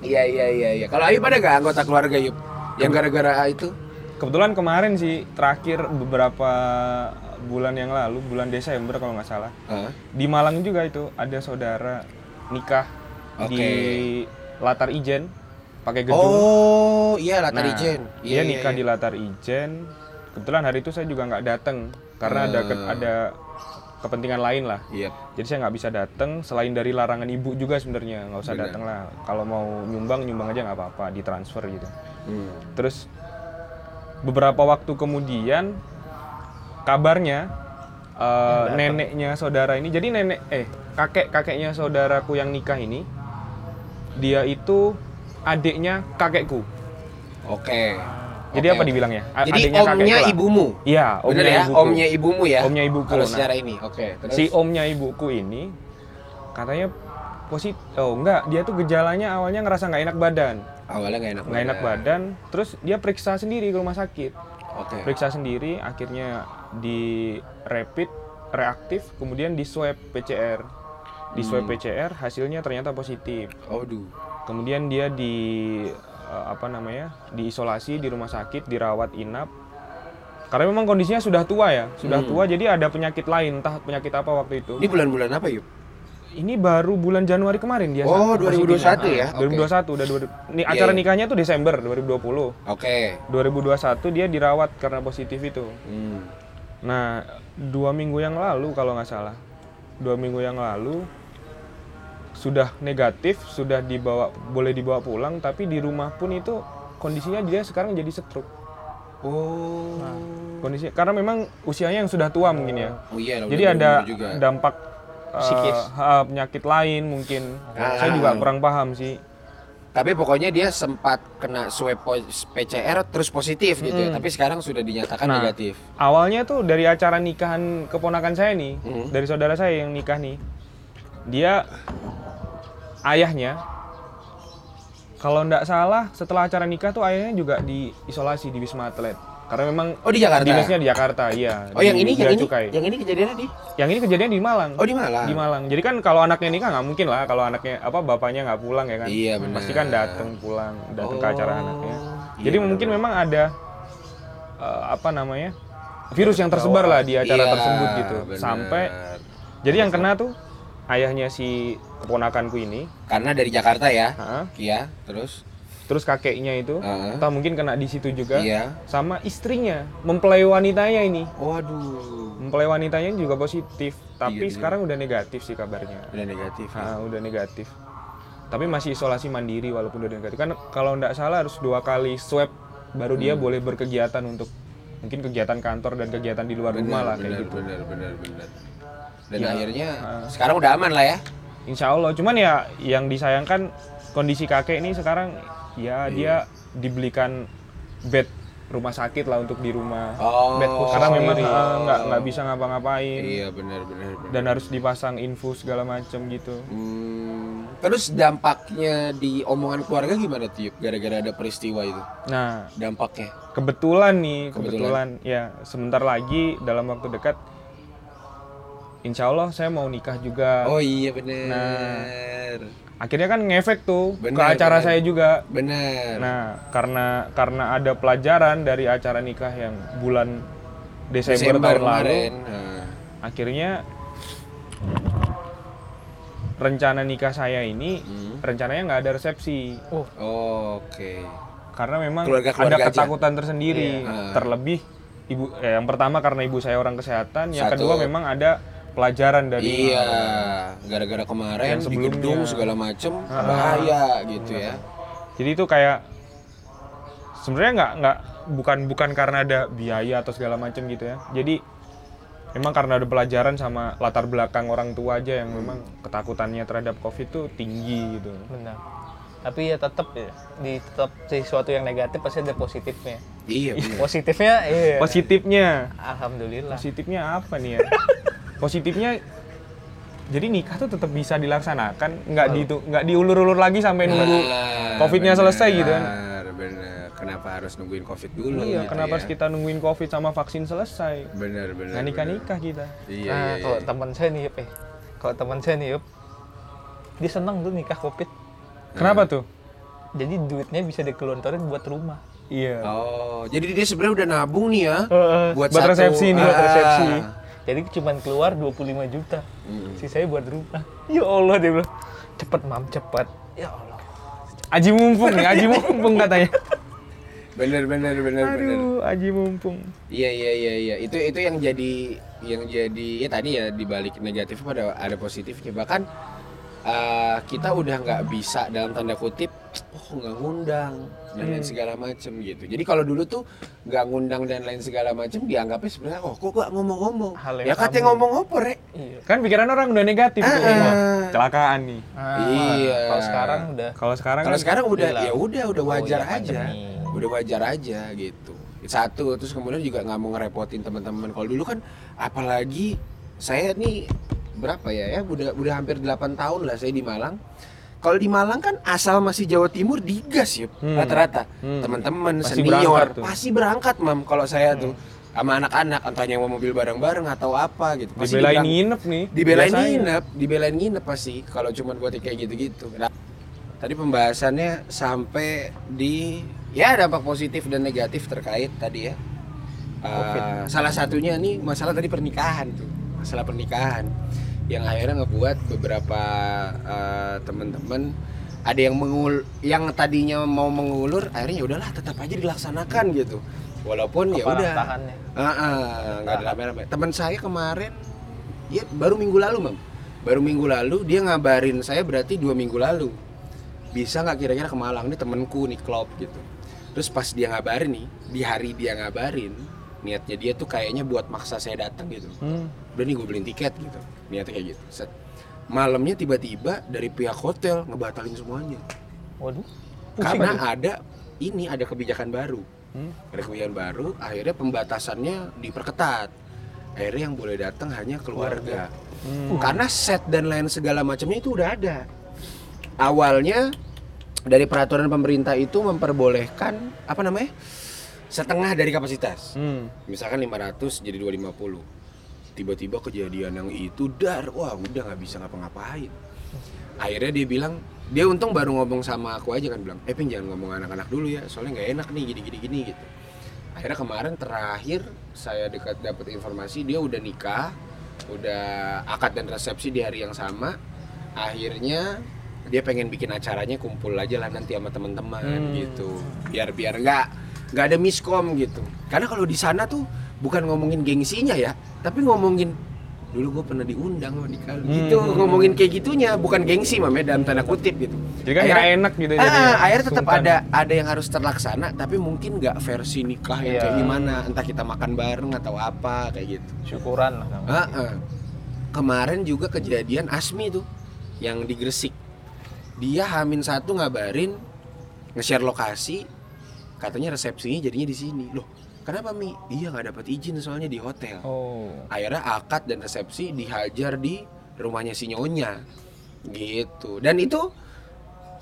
Iya iya iya iya. Kalau Ayub ada nggak anggota keluarga Ayub yang gara-gara itu? kebetulan kemarin sih terakhir beberapa bulan yang lalu bulan Desember kalau nggak salah Hah? di Malang juga itu ada saudara nikah di Oke. latar ijen pakai gedung Oh iya latar Nah, ijen. dia Iya, nikah iya, di iya. latar ijen kebetulan hari itu saya juga nggak datang karena ada ke- Hmm. ada kepentingan lain lah Iya. jadi saya nggak bisa datang selain dari larangan ibu juga sebenarnya nggak usah datang lah kalau mau nyumbang nyumbang aja nggak apa-apa ditransfer gitu Hmm. terus beberapa waktu kemudian kabarnya eh, neneknya saudara ini jadi nenek eh kakek kakeknya saudaraku yang nikah ini dia itu adiknya kakekku Oke. jadi Oke, apa oke. dibilangnya A- Jadi adiknya omnya kakekku ibumu. iya Bener omnya ya? ibuku Omnya ibumu ya. Omnya ibuku, Kalau nah. secara ini. Oke. Terus si omnya ibuku ini katanya positif oh enggak dia tuh gejalanya awalnya ngerasa nggak enak badan Awalnya nggak enak nggak enak badan terus dia periksa sendiri ke rumah sakit Oke. periksa sendiri akhirnya di rapid reaktif kemudian di swab PCR di swab PCR hasilnya ternyata positif Aduh. Kemudian dia di eh, apa namanya diisolasi di rumah sakit dirawat inap karena memang kondisinya sudah tua ya sudah Hmm. tua jadi ada penyakit lain entah penyakit apa waktu itu Ini bulan-bulan apa yuk? ini baru bulan Januari kemarin dia Oh, positifnya. 2021 ya? Oke. 2021 udah 2000 nih acara iya. nikahnya tuh Desember 2020 Oke. 2021 dia dirawat karena positif itu Hmm. Nah, dua minggu yang lalu kalau nggak salah, dua minggu yang lalu sudah negatif, sudah dibawa boleh dibawa pulang, tapi di rumah pun itu kondisinya dia sekarang jadi stroke. Oh. Kondisi karena memang usianya yang sudah tua mungkin ya. Oh iya, Jadi ada juga. dampak eh, Psikis. ha- penyakit lain mungkin. Ah. Saya juga kurang paham sih. Tapi pokoknya dia sempat kena swab PCR terus positif gitu ya. Tapi sekarang sudah dinyatakan Nah. negatif. Awalnya tuh dari acara nikahan keponakan saya nih, Hmm. dari saudara saya yang nikah nih, dia ayahnya. Kalau ndak salah setelah acara nikah tuh ayahnya juga diisolasi di wisma atlet. Karena memang Oh di Jakarta. dinasnya di Jakarta iya. Oh yang di ini Bea yang ini Cukai. yang ini kejadiannya di? Yang ini kejadian di Malang. Oh di Malang. di Malang. Jadi kan kalau anaknya nikah nggak mungkin lah kalau anaknya apa bapaknya nggak pulang ya kan? Iya, benar. pasti kan datang pulang datang ke acara Oh, anaknya. iya, jadi mungkin memang ada eh, apa namanya virus yang tersebar lah di acara Iya, tersebut gitu. benar. sampai jadi yang kena tuh ayahnya si keponakanku ini karena dari Jakarta ya. ha, Iya, terus terus kakeknya itu Heeh. atau mungkin kena di situ juga iya. sama istrinya mempelai wanitanya ini Waduh. mempelai wanitanya juga positif tapi Iya, iya. sekarang udah negatif sih kabarnya Udah negatif. ya. Ah, udah negatif tapi masih isolasi mandiri walaupun udah negatif kan kalau nggak salah harus dua kali swab baru Hmm. dia boleh berkegiatan untuk mungkin kegiatan kantor dan kegiatan di luar rumah lah benar, kayak gitu benar, benar, benar. Dan Ya, akhirnya ah. sekarang udah aman lah ya. Insya Allah cuman ya yang disayangkan kondisi kakek ini sekarang ya dia dibelikan bed rumah sakit lah untuk di rumah Oh. Bed khusus karena memang ah, nggak nggak bisa ngapa-ngapain Iya, benar, benar, benar. dan harus dipasang infus segala macam gitu Hmm, terus dampaknya di omongan keluarga gimana Tiup gara-gara ada peristiwa itu? nah Dampaknya. kebetulan nih Kebetulan. kebetulan, ya sebentar lagi dalam waktu dekat Insya Allah saya mau nikah juga Oh iya benar. Nah. akhirnya kan ngefek tuh ke Benar, acara benar. saya juga Benar. nah karena karena ada pelajaran dari acara nikah yang bulan Desember, tahun kemarin. lalu Nah. akhirnya rencana nikah saya ini Hmm. rencananya nggak ada resepsi Oh, Oke. karena memang Keluarga-keluarga ada aja. ketakutan tersendiri Iya. terlebih ibu eh, yang pertama karena ibu saya orang kesehatan yang Satu. kedua memang ada pelajaran dari Iya, gara-gara kemarin Yang di gedung segala macem Ah. bahaya gitu ya. jadi itu kayak sebenarnya nggak nggak bukan bukan karena ada biaya atau segala macam gitu ya jadi memang karena ada pelajaran sama latar belakang orang tua aja yang memang ketakutannya terhadap covid itu tinggi gitu benar. Tapi ya tetap ya, di tetap sesuatu yang negatif pasti ada positifnya. Iya benar. Positifnya iya. positifnya Alhamdulillah. positifnya apa nih ya positifnya jadi nikah tuh tetap bisa dilaksanakan nggak di nggak diulur-ulur lagi sampai nunggu Nah, covidnya benar, selesai gitu kan Benar, Kenapa harus nungguin covid dulu? iya gitu kenapa ya? harus kita nungguin covid sama vaksin selesai Benar, benar. nggak nikah nikah kita Iya, nah, iya, kalau iya. teman saya nih, Yup, eh. Kalau teman saya nih, Yup, dia senang tuh nikah Covid. kenapa tuh Jadi duitnya bisa dikelontorin buat rumah. iya Oh, jadi dia sebenarnya udah nabung nih ya. buat satu- resepsi nih, buat Ah. resepsi. Jadi cuman keluar 25 juta. Mm. Sisanya buat rumah. Ya Allah dia bilang, cepet mam, cepet. Ya Allah. aji mumpung nih aji mumpung katanya Bener, bener, bener, bener. aduh aji mumpung Iya, iya, iya, iya. Itu itu yang jadi yang jadi ya tadi ya dibalik negatif pada ada positifnya. Bahkan eh, kita udah nggak bisa dalam tanda kutip, oh nggak ngundang dan lain segala macem gitu. Jadi kalau dulu tuh nggak ngundang dan lain segala macem dianggapnya sebenarnya oh kok gak ngomong-ngomong. Ya katanya ngomong apa rek? Iya. kan pikiran orang udah negatif tuh Ah. Wah, kecelakaan nih Ah, Iya. Kalau sekarang udah kalau sekarang Kalau kan sekarang udah ya udah udah oh, wajar iya, aja. pandemi. Udah wajar aja gitu. Satu terus kemudian juga nggak mau ngerepotin teman-teman. Kalau dulu kan apalagi saya nih berapa ya ya udah udah hampir 8 tahun lah saya di Malang kalau di Malang kan asal masih Jawa Timur digas ya Hmm. rata-rata Hmm. teman-teman senior berangkat tuh. pasti berangkat mam kalau saya tuh sama anak-anak entah nyewa mobil bareng-bareng atau apa gitu Pasti Dibelain diberang- nginep nih. dibelain biasanya. nginep dibelain nginep pasti kalau cuma buat kayak gitu-gitu Nah, tadi pembahasannya sampai di ya dampak positif dan negatif terkait tadi ya Uh, salah satunya nih masalah tadi pernikahan tuh masalah pernikahan yang akhirnya ngebuat beberapa uh, teman-teman ada yang mengul yang tadinya mau mengulur akhirnya ya udahlah tetap aja dilaksanakan gitu walaupun ya udah tahannya. Ah, ah, nggak ada rame-rame. Teman saya kemarin, ya baru minggu lalu, mam. Baru minggu lalu dia ngabarin saya berarti dua minggu lalu. Bisa nggak kira-kira ke Malang nih temenku nih klub gitu. Terus pas dia ngabarin nih, di hari dia ngabarin, niatnya dia tuh kayaknya buat maksa saya datang gitu. Hmm. Udah nih gue beliin tiket gitu. Niatnya kayak gitu. Set. Malamnya tiba-tiba dari pihak hotel ngebatalin semuanya. Waduh. Karena ada ini ada kebijakan baru Hmm. ada kebijakan baru akhirnya pembatasannya diperketat akhirnya yang boleh datang hanya keluarga Hmm. karena set dan lain segala macamnya itu udah ada awalnya dari peraturan pemerintah itu memperbolehkan apa namanya setengah dari kapasitas Hmm. misalkan 500 jadi 250 tiba-tiba kejadian yang itu dar wah udah nggak bisa ngapa-ngapain. Akhirnya dia bilang dia untung baru ngomong sama aku aja kan bilang eh Ping jangan ngomong anak-anak dulu ya soalnya nggak enak nih gini-gini gini gitu. Akhirnya kemarin terakhir saya dekat dapat informasi dia udah nikah udah akad dan resepsi di hari yang sama. Akhirnya dia pengen bikin acaranya kumpul aja lah nanti sama teman-teman Hmm. gitu. Biar biar nggak nggak ada miskom gitu. Karena kalau di sana tuh bukan ngomongin gengsinya ya tapi ngomongin dulu gue pernah diundang sama nikah lu. Hmm. gitu ngomongin kayak gitunya bukan gengsi mam ya dalam tanda kutip gitu Jadi kan nggak enak gitu Ah, jadinya. akhirnya tetap Sungkan. ada ada yang harus terlaksana tapi mungkin nggak versi nikah yang Iya. kayak gimana entah kita makan bareng atau apa kayak gitu Syukuran lah. Ah, ah. kemarin juga kejadian Asmi tuh yang di Gresik dia Hamin satu ngabarin nge-share lokasi katanya resepsinya jadinya di sini loh kenapa Mi? Iya nggak dapat izin soalnya di hotel. Oh. akhirnya akad dan resepsi dihajar di rumahnya si nyonya. Gitu. Dan itu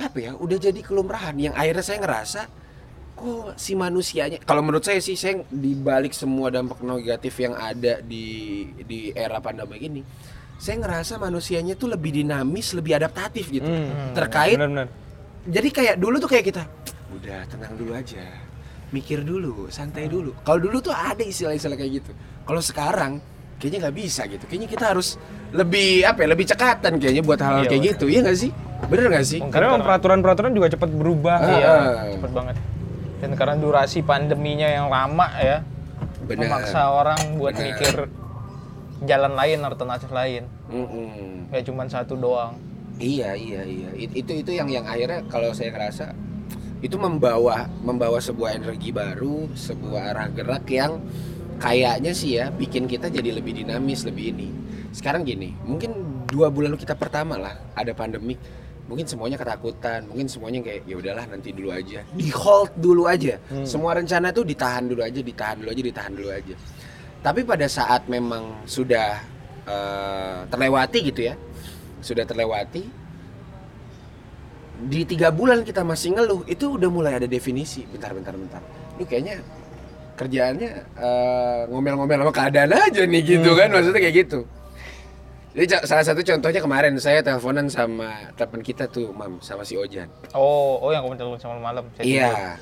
apa ya udah jadi kelumrahan. Yang akhirnya saya ngerasa kok si manusianya kalau menurut saya sih saya di balik semua dampak negatif yang ada di di era pandemi ini saya ngerasa manusianya tuh lebih dinamis lebih adaptatif gitu. Hmm. terkait Benar-benar. jadi kayak dulu tuh kayak kita udah tenang dulu aja mikir dulu santai dulu kalau dulu tuh ada istilah-istilah kayak gitu kalau sekarang kayaknya nggak bisa gitu kayaknya kita harus lebih apa ya lebih cekatan kayaknya buat hal, -hal Iya, kayak bener. gitu iya nggak sih bener nggak sih Karena memang peraturan-peraturan juga cepat berubah. Ah, Iya, ah. cepet banget. Dan karena durasi pandeminya yang lama ya, bener memaksa orang buat Bener. mikir jalan lain, alternatif lain. Mm-mm. Gak cuma satu doang. Iya iya iya It- itu itu yang yang akhirnya kalau saya ngerasa itu membawa membawa sebuah energi baru sebuah arah gerak yang kayaknya sih ya bikin kita jadi lebih dinamis lebih ini. Sekarang gini mungkin dua bulan kita pertama lah ada pandemik mungkin semuanya ketakutan mungkin semuanya kayak ya udahlah nanti dulu aja. Di hold dulu aja. Hmm. semua rencana tuh ditahan dulu aja ditahan dulu aja ditahan dulu aja. Tapi pada saat memang sudah eh, terlewati gitu ya sudah terlewati di tiga bulan kita masih ngeluh itu udah mulai ada definisi. Bentar bentar bentar. Lu kayaknya kerjaannya eh, ngomel-ngomel sama keadaan aja nih gitu kan? Maksudnya kayak gitu. Jadi salah satu contohnya kemarin saya teleponan sama teman kita tuh mam sama si Ojan. Oh, oh yang kamu telepon sama malam. Iya.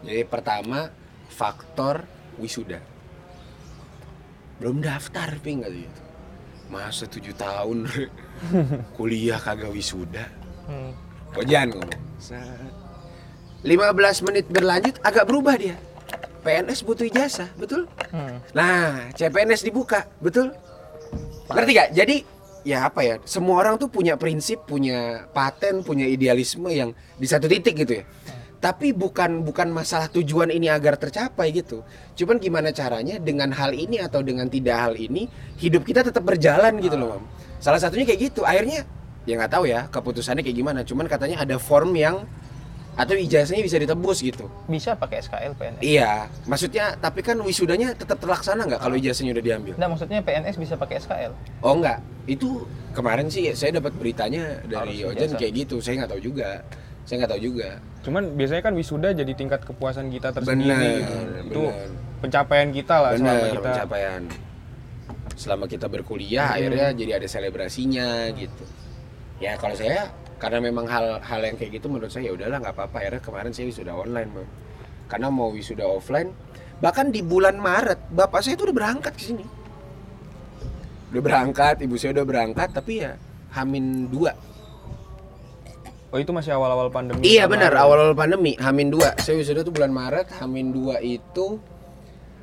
jadi pertama faktor wisuda. Belum daftar ping gitu masa tujuh tahun? Kuliah kagak wisuda? Hmm. Ojan ngomong. Set. 15 menit berlanjut agak berubah dia. PNS butuh ijazah, betul? Hmm. Nah, CPNS dibuka, betul? Ngerti gak? Jadi ya apa ya? Semua orang tuh punya prinsip, punya paten, punya idealisme yang di satu titik gitu ya. Tapi bukan bukan masalah tujuan ini agar tercapai gitu. Cuman gimana caranya dengan hal ini atau dengan tidak hal ini hidup kita tetap berjalan gitu loh, Mam. Salah satunya kayak gitu. Akhirnya ya nggak tahu ya keputusannya kayak gimana. Cuman katanya ada form yang atau ijazahnya bisa ditebus gitu. Bisa pakai SKL PNS. Iya, maksudnya tapi kan wisudanya tetap terlaksana nggak kalau ijazahnya udah diambil? Nah, maksudnya PNS bisa pakai SKL. Oh enggak, itu kemarin sih saya dapat beritanya dari Harus Ojan ijazah. kayak gitu. Saya nggak tahu juga. Saya nggak tahu juga. Cuman biasanya kan wisuda jadi tingkat kepuasan kita tersendiri Benar, gitu. Itu benar. pencapaian kita lah selama Benar, kita pencapaian. Selama kita berkuliah akhirnya jadi ada selebrasinya gitu. Ya kalau saya karena memang hal-hal yang kayak gitu menurut saya ya udahlah nggak apa-apa. Akhirnya kemarin saya wisuda online, Bang. Karena mau wisuda offline bahkan di bulan Maret bapak saya itu udah berangkat ke sini. Udah berangkat, ibu saya udah berangkat tapi ya Hamin dua Oh, itu masih awal-awal pandemi. Iya benar awal-awal pandemi Hamin 2 Saya wisuda tuh bulan Maret Hamin 2 itu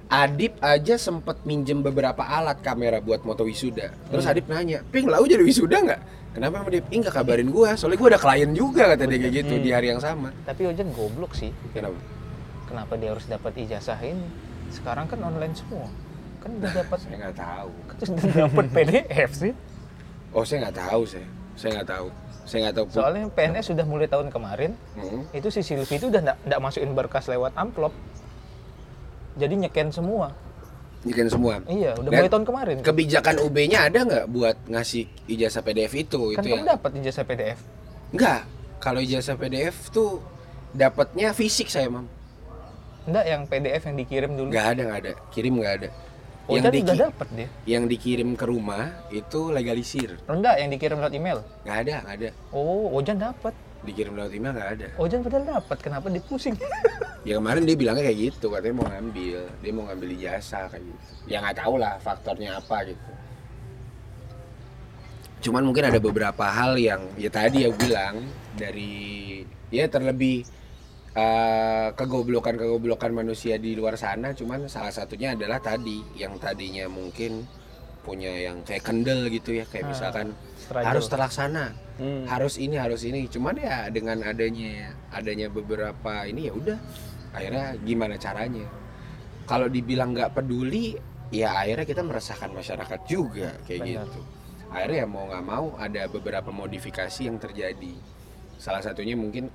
Adip aja sempet minjem beberapa alat kamera buat moto wisuda Terus Hmm. Adip nanya Ping lau jadi wisuda nggak? Kenapa sama Adip? Ih nggak kabarin gua Soalnya gua ada klien juga kata dia kayak gitu Hmm. Di hari yang sama Tapi Ojan goblok sih. Kenapa? Kenapa dia harus dapat ijazah ini? Sekarang kan online semua. Kan udah dapat Saya nggak tahu kan udah dapat PDF sih. Oh saya nggak tahu saya Saya nggak tahu Saya nggak tahu. Soalnya PNS sudah mulai tahun kemarin, Hmm. itu si Silvi itu udah nggak masukin berkas lewat amplop. Jadi nyeken semua. Bikin semua Iya, udah Dan mulai tahun kemarin. Kebijakan UB-nya ada nggak buat ngasih ijazah PDF itu? kan itu kamu ya? dapat ijazah PDF. Enggak. Kalau ijazah PDF tuh dapatnya fisik saya, Mam. Enggak yang PDF yang dikirim dulu. Nggak ada, nggak ada. Kirim nggak ada. Oh, yang, diki- udah dapat dia. yang dikirim ke rumah itu legalisir. Enggak, yang dikirim lewat email. Nggak ada, nggak ada. Oh, Ojan dapat. Dikirim lewat email nggak ada. Ojan padahal dapat. Kenapa dipusing? Ya kemarin dia bilangnya kayak gitu, katanya mau ngambil, dia mau ngambil ijazah kayak gitu. Ya nggak tahu lah faktornya apa gitu. Cuman mungkin ada beberapa hal yang ya tadi ya bilang dari ya terlebih eh, kegoblokan-kegoblokan manusia di luar sana, cuman salah satunya adalah tadi yang tadinya mungkin punya yang kayak kendel gitu ya, kayak Ah, misalkan harus terlaksana Hmm. harus ini harus ini cuman ya dengan adanya adanya beberapa ini ya udah akhirnya gimana caranya kalau dibilang nggak peduli ya akhirnya kita meresahkan masyarakat juga kayak Benar. gitu akhirnya ya mau nggak mau ada beberapa modifikasi yang terjadi salah satunya mungkin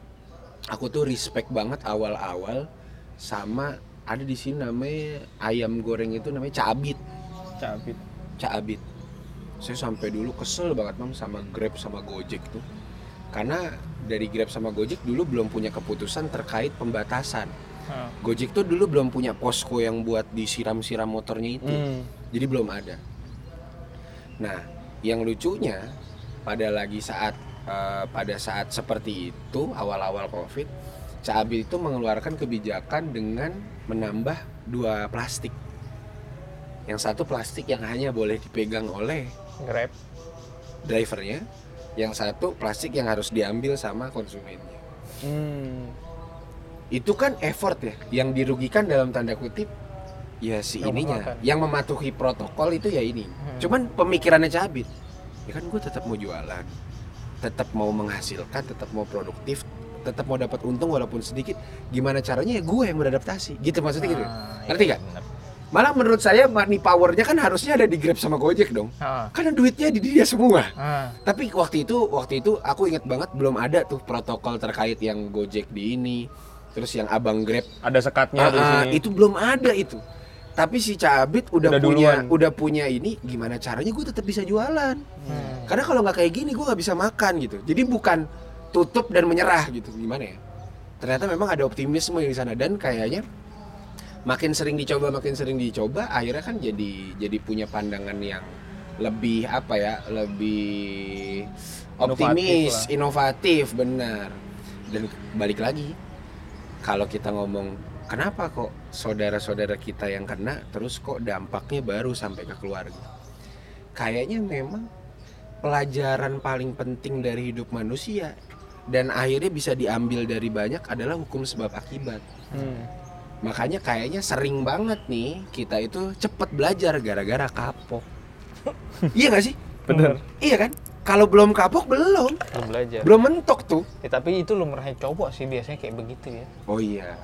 aku tuh respect banget awal-awal sama ada di sini namanya ayam goreng itu namanya cabit Cabit. Caabit. Saya sampai dulu kesel banget mam sama Grab sama Gojek tuh. Karena dari Grab sama Gojek dulu belum punya keputusan terkait pembatasan. Gojek tuh dulu belum punya posko yang buat disiram-siram motornya itu. Hmm. Jadi belum ada. Nah, yang lucunya pada lagi saat eh, pada saat seperti itu awal-awal Covid, Caabit itu mengeluarkan kebijakan dengan menambah dua plastik. Yang satu plastik yang hanya boleh dipegang oleh Grab. drivernya, yang satu plastik yang harus diambil sama konsumennya. Hmm. Itu kan effort ya, yang dirugikan dalam tanda kutip ya si Yang ininya, memakan. yang mematuhi protokol itu ya ini. Hmm. Cuman pemikirannya cabit. Ya kan gue tetap mau jualan, tetap mau menghasilkan, tetap mau produktif, tetap mau dapat untung walaupun sedikit. Gimana caranya ya gue yang beradaptasi. Gitu maksudnya gitu. Ah, Ngerti iya, nggak? Malah menurut saya money powernya kan harusnya ada di Grab sama Gojek dong. Ah, Karena duitnya di dia semua. ah. Tapi waktu itu waktu itu aku ingat banget belum ada tuh protokol terkait yang Gojek di ini, terus yang Abang Grab Ada sekatnya di Ah, ah, sini. itu belum ada itu. Tapi si Cabit udah, Udah punya duluan. udah punya ini gimana caranya gue tetap bisa jualan. Hmm. Karena kalau nggak kayak gini gue nggak bisa makan gitu. Jadi bukan tutup dan menyerah gitu. Gimana ya? Ternyata memang ada optimisme di sana dan kayaknya makin sering dicoba makin sering dicoba akhirnya kan jadi jadi punya pandangan yang lebih apa ya lebih optimis Inovatif inovatif benar. Dan balik lagi kalau kita ngomong kenapa kok saudara-saudara kita yang kena terus kok dampaknya baru sampai ke keluarga? Kayaknya memang pelajaran paling penting dari hidup manusia dan akhirnya bisa diambil dari banyak adalah hukum sebab akibat. Hmm. Makanya kayaknya sering banget nih kita itu cepet belajar gara-gara kapok iya gak sih Bener. iya kan kalau belum kapok belum Belum belajar. belum mentok tuh Ya, tapi itu lumrahnya cowok sih biasanya kayak begitu ya. oh iya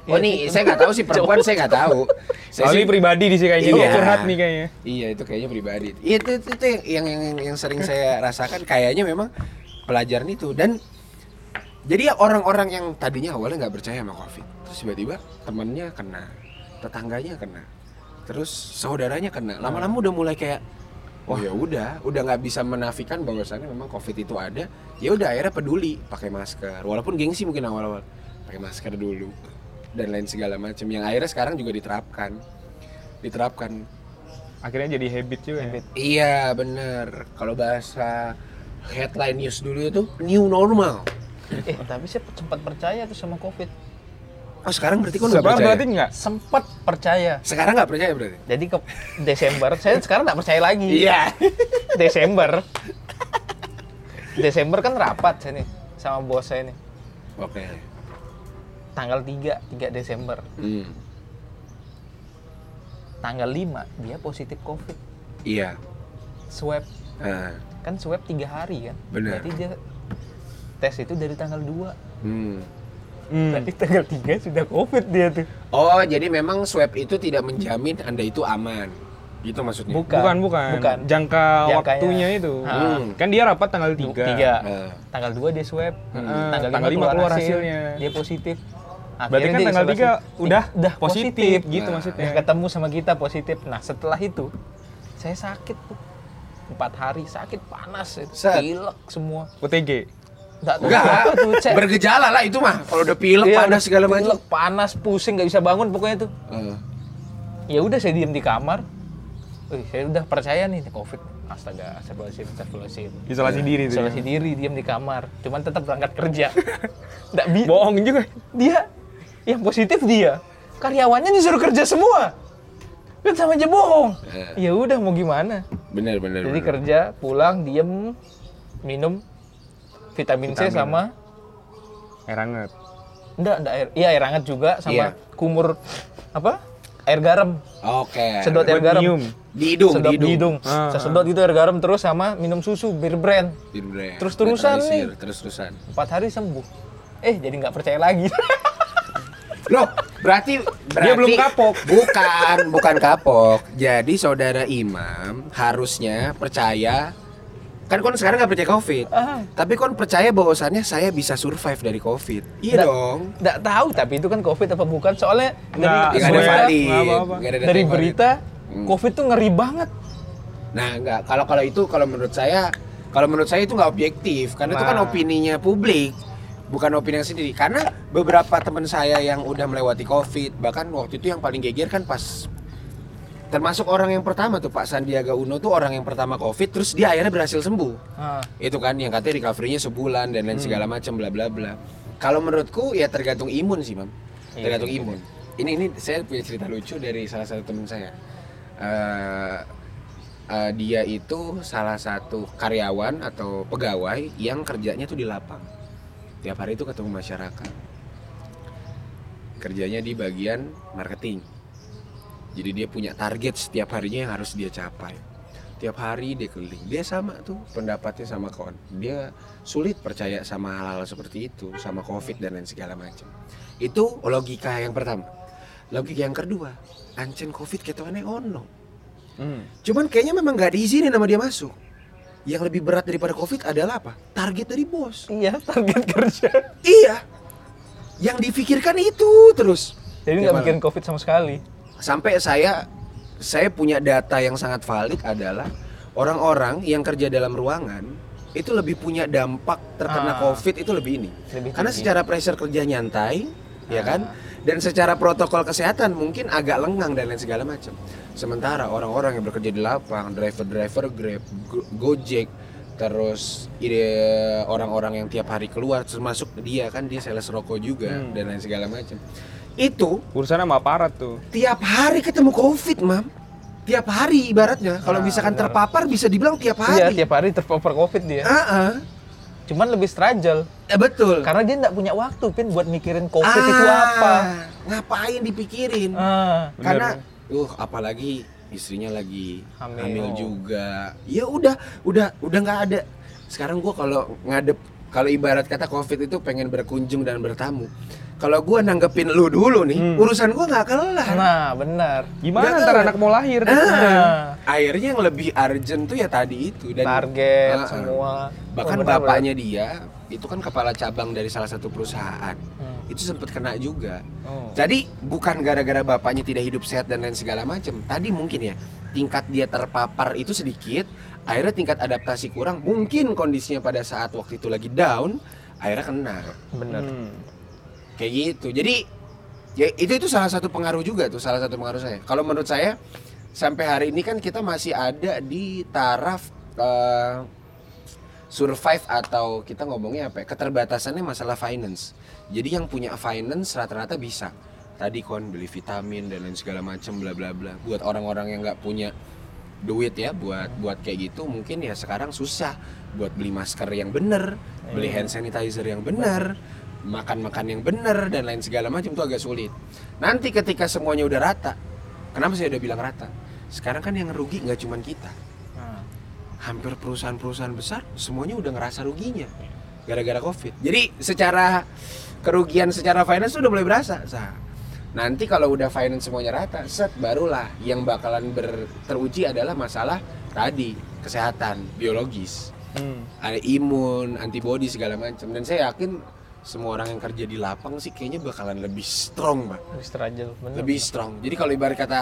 Iya oh nih sih. saya nggak tahu sih perempuan saya nggak tahu saya sih, pribadi di sini kayaknya Iya. curhat nih kayaknya. iya itu kayaknya pribadi itu itu, itu yang, yang yang yang sering saya rasakan kayaknya memang pelajaran itu dan Jadi ya orang-orang yang tadinya awalnya nggak percaya sama covid, terus tiba-tiba temennya kena, tetangganya kena, terus saudaranya kena. Lama-lama udah mulai kayak, oh ya udah, udah nggak bisa menafikan bahwasannya memang covid itu ada. Ya udah akhirnya peduli, pakai masker. Walaupun gengsi mungkin awal-awal, pakai masker dulu dan lain segala macam. Yang akhirnya sekarang juga diterapkan, diterapkan. Akhirnya jadi habit juga. ya. Habit. Iya bener. Kalau bahasa headline news dulu itu new normal. Eh, tapi saya sempat percaya tuh sama Covid. Oh sekarang berarti kok nggak percaya? berarti enggak? Sempat percaya. Sekarang nggak percaya berarti? Jadi ke Desember, saya sekarang nggak percaya lagi. Iya. Desember. Desember kan rapat saya nih sama bos saya nih. Oke. Tanggal 3, 3 Desember. Hmm. Tanggal 5 dia positif Covid. Iya. Swab Nah, kan swab 3 hari kan. Benar. Berarti dia tes itu dari tanggal 2. hmm. Hmm. Berarti tanggal 3 sudah Covid dia tuh. Oh jadi memang swab itu tidak menjamin anda itu aman. Gitu maksudnya? Bukan. Bukan, bukan. Bukan. Jangka Jangkanya. waktunya itu. Ah. Kan dia rapat tanggal 3. Tiga. Nah, Tanggal 2 dia swab. Heeh, Tanggal, tanggal 5 lima keluar, keluar hasil, hasilnya. Dia positif. Berarti Akhirnya kan dia tanggal isolasi. 3 udah udah positif, gitu Nah. maksudnya. Udah ketemu sama kita positif. Nah setelah itu saya sakit tuh empat hari sakit panas itu Set. pilek semua OTG. Enggak. Bergejala lah itu mah. Kalau udah pilek Iya, panas segala macam. pilek, panas pusing nggak bisa bangun pokoknya tuh Eh, ya udah saya diem di kamar Wih, saya udah percaya nih ini covid astaga astagfirullahaladzim astagfirullahaladzim Isolasi diri tuh. isolasi diri diem di kamar cuman tetap berangkat kerja nggak bi Bohong juga. dia yang positif dia karyawannya disuruh kerja semua kan sama aja bohong Eh. ya udah mau gimana bener bener. jadi bener. kerja pulang diem minum vitamin, C Vitamin. sama Air hangat. enggak enggak air iya air hangat juga sama Iya. kumur apa air garam Oke. sedot air garam Nyium. Di hidung, sedot di hidung. di hidung Ah, saya sedot gitu air garam terus sama minum susu bir brand Bir brand. Terus-terusan Netralisir, nih. Terus-terusan. empat hari sembuh eh jadi nggak percaya lagi Loh, berarti, berarti Dia belum kapok. Bukan, bukan kapok. Jadi saudara Imam harusnya percaya kan kon sekarang nggak percaya covid. Ah. tapi kon percaya bahwasannya saya bisa survive dari covid. Iya Nggak- dong. nggak tahu tapi itu kan covid apa bukan? Soalnya dari Nggak, nggak ada valid. nggak ada dari yang valid. berita Hmm. covid tuh ngeri banget. Nah nggak. Kalau kalau itu kalau menurut saya kalau menurut saya itu nggak objektif. Karena itu kan Nah. opininya publik bukan opini yang sendiri. Karena beberapa teman saya yang udah melewati covid bahkan waktu itu yang paling geger kan pas termasuk orang yang pertama tuh Pak Sandiaga Uno tuh orang yang pertama covid terus dia akhirnya berhasil sembuh. Ah, itu kan yang katanya recovery-nya sebulan dan lain Hmm. segala macam bla bla bla. Kalau menurutku ya tergantung imun sih mam. Iya, tergantung imun. Ini ini saya punya cerita lucu dari salah satu teman saya. Eh, eh, dia itu salah satu karyawan atau pegawai yang kerjanya tuh di lapang. Tiap hari itu ketemu masyarakat. Kerjanya di bagian marketing jadi dia punya target setiap harinya yang harus dia capai. Tiap hari dia keliling. Dia sama tuh pendapatnya sama kawan. Dia sulit percaya sama hal-hal seperti itu sama covid dan lain segala macam. Itu logika yang pertama. Logika yang kedua ancen covid ketuanya ono? Hmm. cuman kayaknya memang nggak diizinin sama dia masuk. Yang lebih berat daripada covid adalah apa? Target dari bos. Iya target kerja. Iya. Yang difikirkan itu terus. Jadi nggak bikin covid sama sekali sampai saya saya punya data yang sangat valid adalah orang-orang yang kerja dalam ruangan itu lebih punya dampak terkena Ah. covid itu lebih ini Lebih karena tinggi. secara pressure kerja nyantai ya Ah. kan dan secara protokol kesehatan mungkin agak lengang dan lain segala macam sementara orang-orang yang bekerja di lapang driver-driver grab Go- gojek terus ide orang-orang yang tiap hari keluar termasuk dia kan dia sales rokok juga Hmm. dan lain segala macam itu Urusan sama aparat tuh. tiap hari ketemu covid mam. Tiap hari ibaratnya. Kalau Nah, misalkan benar. terpapar bisa dibilang tiap iya hari. tiap hari terpapar covid dia. Ah, ah. cuman lebih struggle. Ya betul. Karena dia nggak punya waktu pin buat mikirin covid itu Ah, apa. ngapain dipikirin? Ah Bener. karena uh apalagi istrinya lagi Hamil. hamil, juga. Ya udah udah udah nggak ada. Sekarang gua kalau ngadep kalau ibarat kata covid itu pengen berkunjung dan bertamu kalau gua nanggepin lu dulu nih, urusan gua nggak kelar. Nah, benar. Gimana Nggak ntar tahu. anak mau lahir? Ah, akhirnya yang lebih urgent tuh ya tadi itu dan Target ah. semua. bahkan Oh, benar, bapaknya dia itu kan kepala cabang dari salah satu perusahaan Hmm. itu sempat kena juga Oh. jadi bukan gara-gara bapaknya tidak hidup sehat dan lain segala macam tadi mungkin ya tingkat dia terpapar itu sedikit akhirnya tingkat adaptasi kurang mungkin kondisinya pada saat waktu itu lagi down akhirnya kena benar. Benar. Hmm. Kayak gitu. Jadi ya itu itu salah satu pengaruh juga tuh salah satu pengaruh saya. Kalau menurut saya sampai hari ini kan kita masih ada di taraf eh, survive atau kita ngomongnya apa ya, keterbatasannya masalah finance. Jadi yang punya finance rata-rata bisa. Tadi kon beli vitamin dan lain segala macam bla bla bla. Buat orang-orang yang nggak punya duit ya buat buat kayak gitu mungkin ya sekarang susah buat beli masker yang bener beli hand sanitizer yang bener makan-makan yang bener dan lain segala macam itu agak sulit. Nanti ketika semuanya udah rata kenapa saya udah bilang rata? Sekarang kan yang rugi nggak cuman kita. Nah, hampir perusahaan-perusahaan besar semuanya udah ngerasa ruginya gara-gara covid. Jadi secara kerugian secara finance udah mulai berasa Sa. nanti kalau udah finance semuanya rata set barulah yang bakalan ber, teruji adalah masalah tadi kesehatan biologis. Hmm. ada imun antibody segala macam. Dan saya yakin semua orang yang kerja di lapang sih kayaknya bakalan lebih strong pak lebih struggle, benar. lebih strong. Jadi kalau ibarat kata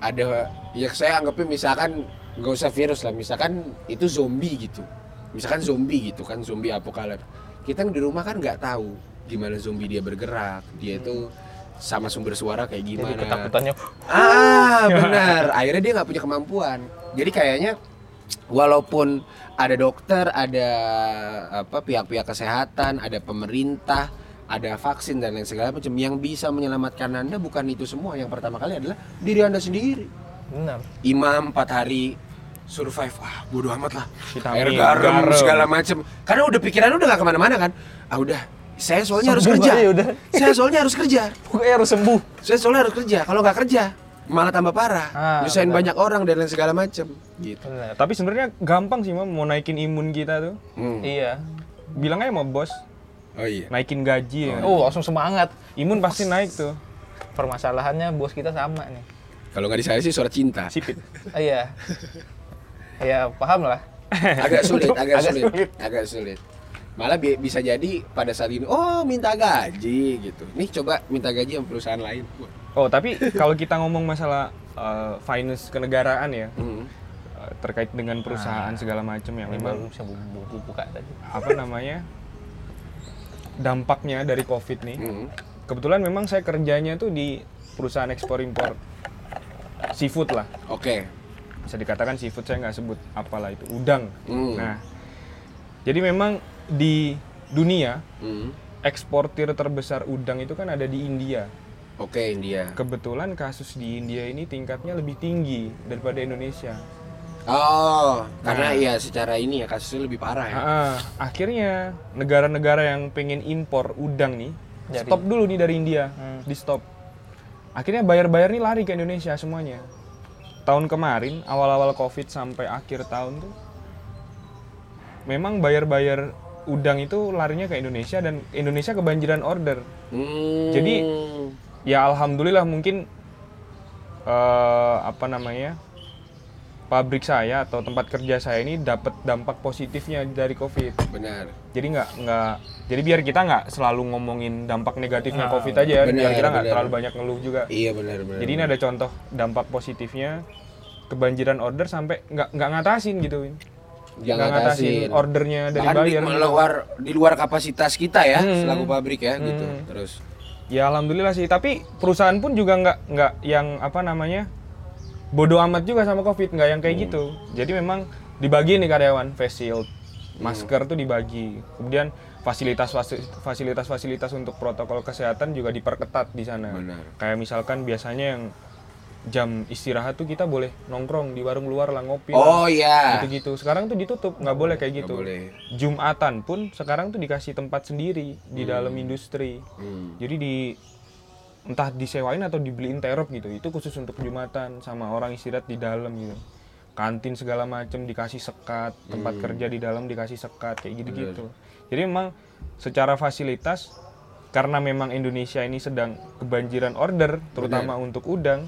ada ya saya anggapnya misalkan nggak usah virus lah, misalkan itu zombie gitu. Misalkan zombie gitu kan, zombie apokalips. Kita di rumah kan nggak tahu gimana zombie dia bergerak, dia itu sama sumber suara kayak Jadi gimana. ketakutannya Ah, benar. Akhirnya dia nggak punya kemampuan. Jadi kayaknya walaupun ada dokter, ada apa pihak-pihak kesehatan, ada pemerintah, ada vaksin dan lain segala macam yang bisa menyelamatkan Anda bukan itu semua. Yang pertama kali adalah diri Anda sendiri. benar. Imam empat hari survive, wah bodo amat lah. Vitamin, Air garam, garam. segala macam. Karena udah pikiran udah gak ke mana-mana kan. Ah udah, saya soalnya harus Sembuh kerja. aja udah. Saya soalnya harus kerja. Pokoknya harus sembuh. Saya soalnya harus kerja. Kalau nggak kerja, malah tambah parah. Ah, Nyusahin benar. banyak orang dan lain segala macam. Gitu. Benar. Tapi sebenarnya gampang sih mam mau naikin imun kita tuh. Hmm. Iya. Bilang aja sama bos, Oh iya. naikin gaji ya. Oh, langsung semangat. Imun pasti naik tuh. Permasalahannya bos kita sama nih. Kalau nggak di saya sih surat cinta. Sipit. Ah, iya. Iya, paham lah. Agak sulit, agak, Agak sulit, sulit. agak sulit. Malah bi- bisa jadi pada saat ini, oh minta gaji gitu. Nih coba minta gaji sama perusahaan lain. Oh tapi kalau kita ngomong masalah uh, finance kenegaraan ya Hmm. uh, terkait dengan perusahaan segala macam yang Ini memang bisa bu- bu- buka tadi. apa namanya dampaknya dari covid nih. Hmm. Kebetulan memang saya kerjanya tuh di perusahaan ekspor impor seafood lah. Oke. Bisa dikatakan seafood saya nggak sebut apalah itu udang. Hmm. Nah jadi memang di dunia Hmm. eksportir terbesar udang itu kan ada di India. Oke India. Kebetulan kasus di India ini tingkatnya lebih tinggi daripada Indonesia. Oh, karena Nah. iya secara ini ya kasusnya lebih parah ya. Ah, akhirnya negara-negara yang pengen impor udang nih Dari- stop dulu nih dari India, Hmm. di stop. Akhirnya bayar-bayar nih lari ke Indonesia semuanya. Tahun kemarin awal-awal covid sampai akhir tahun tuh, memang bayar-bayar udang itu larinya ke Indonesia dan Indonesia kebanjiran order. Hmm. Jadi, Ya alhamdulillah mungkin eh, apa namanya pabrik saya atau tempat kerja saya ini dapat dampak positifnya dari covid. benar. Jadi nggak nggak jadi biar kita nggak selalu ngomongin dampak negatifnya Nah, covid aja, benar, biar kita nggak terlalu banyak ngeluh juga. Iya benar benar. Jadi ini ada contoh dampak positifnya kebanjiran order sampai nggak nggak ngatasin gitu, nggak ngatasin ordernya dari Bahkan di, buyer. gitu. luar di luar kapasitas kita ya Hmm. selaku pabrik ya gitu. Hmm. Terus Ya alhamdulillah sih, tapi perusahaan pun juga nggak nggak yang apa namanya bodoh amat juga sama covid, nggak yang kayak Hmm. gitu. Jadi memang dibagi nih karyawan face shield, masker tuh dibagi. Kemudian fasilitas fasilitas fasilitas untuk protokol kesehatan juga diperketat di sana. Benar. Kayak misalkan biasanya yang jam istirahat tuh kita boleh nongkrong di warung luar lah ngopi. Oh lah, iya. gitu-gitu. Sekarang tuh ditutup, nggak boleh kayak gitu. boleh. Jumatan pun sekarang tuh dikasih tempat sendiri di dalam industri. Hmm. Jadi di entah disewain atau dibeliin terop gitu. Itu khusus untuk jumatan sama orang istirahat di dalam gitu. Kantin segala macem dikasih sekat, tempat kerja di dalam dikasih sekat kayak gitu-gitu. Jadi memang secara fasilitas karena memang Indonesia ini sedang kebanjiran order terutama untuk udang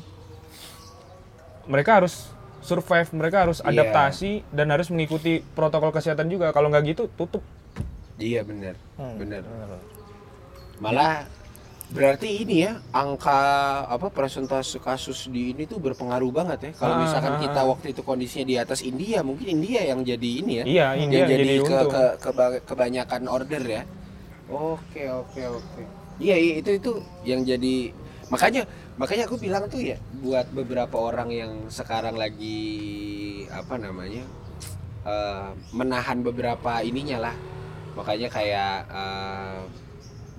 mereka harus survive mereka harus Iya. adaptasi dan harus mengikuti protokol kesehatan juga kalau nggak gitu tutup Iya benar, Hmm, benar. Malah berarti ini ya angka apa persentase kasus di ini tuh berpengaruh banget ya. Kalau Ah, misalkan ah, kita waktu itu kondisinya di atas India, mungkin India yang jadi ini ya. iya yang India yang jadi, jadi ke, ke- keba- kebanyakan order ya. Oke oke oke. Iya iya, itu itu yang jadi makanya makanya aku bilang tuh ya buat beberapa orang yang sekarang lagi apa namanya eh, menahan beberapa ininya lah. Makanya kayak eh,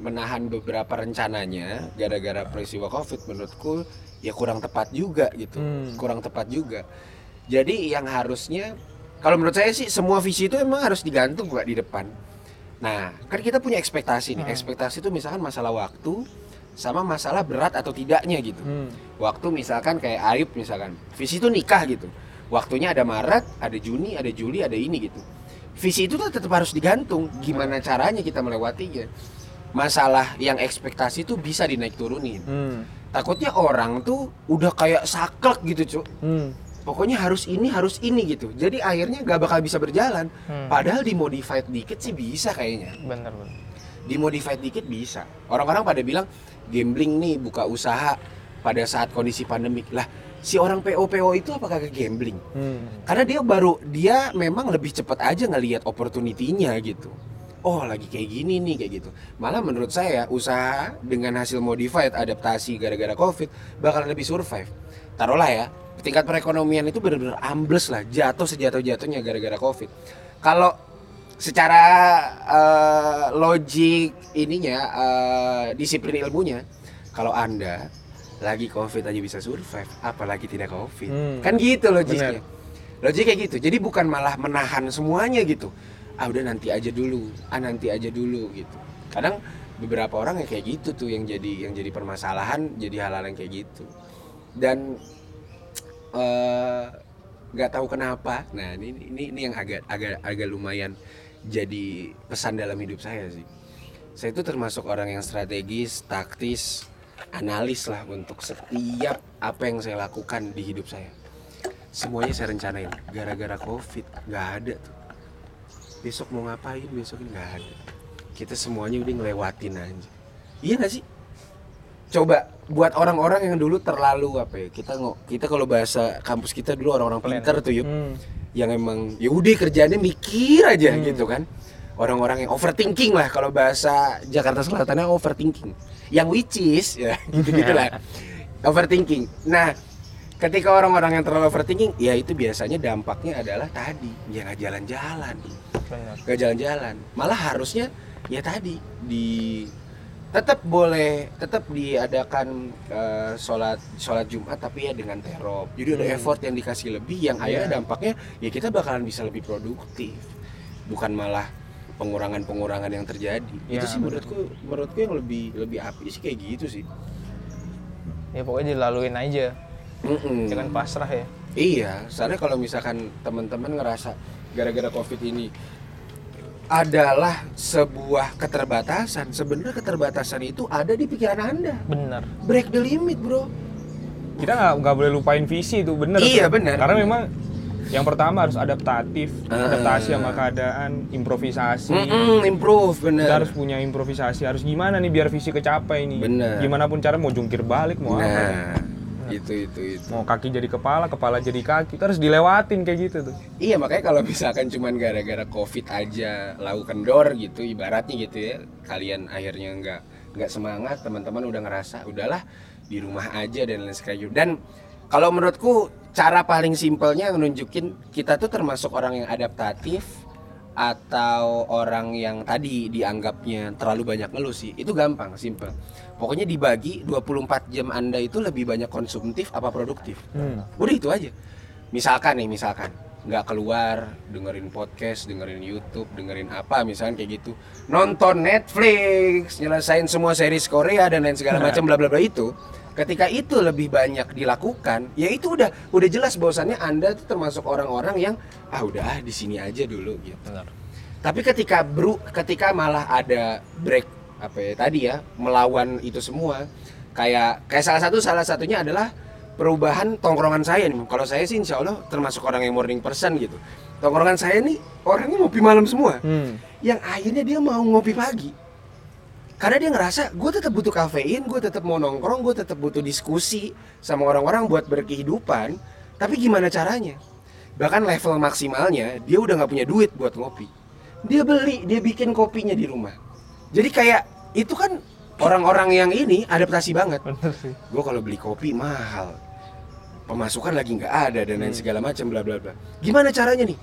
menahan beberapa rencananya gara-gara peristiwa covid menurutku ya kurang tepat juga gitu. Hmm. kurang tepat juga. Jadi yang harusnya kalau menurut saya sih semua visi itu emang harus digantung nggak di depan. Nah kan kita punya ekspektasi nih. Hmm. ekspektasi itu misalkan masalah waktu sama masalah berat atau tidaknya gitu. Hmm. waktu misalkan kayak Ayub misalkan visi itu nikah gitu. Waktunya ada Maret ada Juni ada Juli ada ini gitu. Visi itu tuh tetap harus digantung gimana caranya kita melewatinya. Masalah yang ekspektasi itu bisa dinaik turunin. Hmm. takutnya orang tuh udah kayak saklek gitu cuk. Hmm. pokoknya harus ini harus ini gitu. Jadi akhirnya nggak bakal bisa berjalan. Hmm. padahal dimodified dikit sih bisa kayaknya. Bener bener dimodified dikit bisa. Orang-orang pada bilang gambling nih buka usaha pada saat kondisi pandemik lah si orang PO PO itu apa kagak gambling? Hmm. karena dia baru dia memang lebih cepat aja ngelihat opportunity-nya gitu. Oh lagi kayak gini nih kayak gitu. Malah menurut saya usaha dengan hasil modified adaptasi gara-gara covid bakal lebih survive. Taruhlah ya tingkat perekonomian itu benar-benar ambles lah jatuh sejatuh-jatuhnya gara-gara covid. Kalau secara eh, logik ininya eh, disiplin ilmunya kalau anda lagi covid aja bisa survive apalagi tidak covid. Hmm. kan gitu logiknya. Logik kayak gitu. Jadi bukan malah menahan semuanya gitu. Ah udah nanti aja dulu. Ah nanti aja dulu gitu. Kadang beberapa orang yang kayak gitu tuh yang jadi yang jadi permasalahan jadi hal-hal yang kayak gitu. Dan eh, nggak tahu kenapa. Nah ini ini ini yang agak agak agak lumayan jadi pesan dalam hidup saya sih. Saya itu termasuk orang yang strategis taktis analis lah untuk setiap apa yang saya lakukan di hidup saya. Semuanya saya rencanain. Gara-gara covid nggak ada tuh. Besok mau ngapain? Besok nggak ada. Kita semuanya udah ngelewatin aja. Iya nggak sih? Coba buat orang-orang yang dulu terlalu apa ya kita ngo- kita kalau bahasa kampus kita dulu orang-orang pinter tuh yuk Hmm. Yang emang ya udah kerjanya mikir aja Hmm. gitu kan. Orang-orang yang overthinking lah kalau bahasa Jakarta Selatannya overthinking. Yang which is ya gitu gitulah overthinking. Nah ketika orang-orang yang terlalu overthinking ya itu biasanya dampaknya adalah tadi ya nggak jalan-jalan. Nggak jalan-jalan. Malah harusnya ya tadi di tetap boleh tetap diadakan eh, sholat sholat Jumat tapi ya dengan terop jadi ada Hmm. effort yang dikasih lebih yang akhirnya Iya. dampaknya ya kita bakalan bisa lebih produktif bukan malah pengurangan-pengurangan yang terjadi itu Ya, sih benar. menurutku menurutku yang lebih lebih api sih kayak gitu sih ya pokoknya dilaluin aja Mm-mm. jangan pasrah ya Iya, soalnya kalau misalkan teman-teman ngerasa gara-gara covid ini adalah sebuah keterbatasan, sebenarnya keterbatasan itu ada di pikiran anda. bener Break the limit, bro. kita nggak boleh lupain visi itu bener Iya, tuh. bener. karena memang yang pertama harus adaptatif Ah. adaptasi sama keadaan improvisasi Mm-mm, improve, bener. kita harus punya improvisasi harus gimana nih biar visi kecapai nih Bener. gimana pun cara mau jungkir balik mau apa Nah, itu itu itu. mau kaki jadi kepala kepala jadi kaki. Harus dilewatin kayak gitu tuh. Iya makanya kalau misalkan cuman gara-gara covid aja lau kendor gitu ibaratnya gitu ya kalian akhirnya nggak nggak semangat teman-teman udah ngerasa udahlah di rumah aja dan lain sebagainya. Dan kalau menurutku cara paling simpelnya nunjukin kita tuh termasuk orang yang adaptatif atau orang yang tadi dianggapnya terlalu banyak ngeluh sih. Itu gampang simpel pokoknya dibagi 24 jam anda itu lebih banyak konsumtif apa produktif. Hmm. udah itu aja. Misalkan nih misalkan. Nggak keluar dengerin podcast dengerin YouTube dengerin apa misalkan kayak gitu. Nonton Netflix nyelesain semua series Korea dan lain segala macam bla bla bla itu. Ketika itu lebih banyak dilakukan ya itu udah udah jelas bahwasannya anda tuh termasuk orang-orang yang ah udah ah di sini aja dulu gitu. Bener tapi ketika bro, ketika malah ada break apa ya tadi ya melawan itu semua. Kayak kayak salah satu salah satunya adalah perubahan tongkrongan saya nih. Kalau saya sih insya Allah termasuk orang yang morning person gitu. Tongkrongan saya nih orangnya ngopi malam semua. Hmm. yang akhirnya dia mau ngopi pagi. Karena dia ngerasa gue tetap butuh kafein gue tetap mau nongkrong gue tetap butuh diskusi sama orang-orang buat berkehidupan. Tapi gimana caranya? Bahkan level maksimalnya dia udah nggak punya duit buat ngopi. Dia beli dia bikin kopinya di rumah. Jadi kayak itu kan orang-orang yang ini adaptasi banget. Bener sih. gue kalau beli kopi mahal. Pemasukan lagi nggak ada dan lain segala macam bla bla bla. Gimana caranya nih?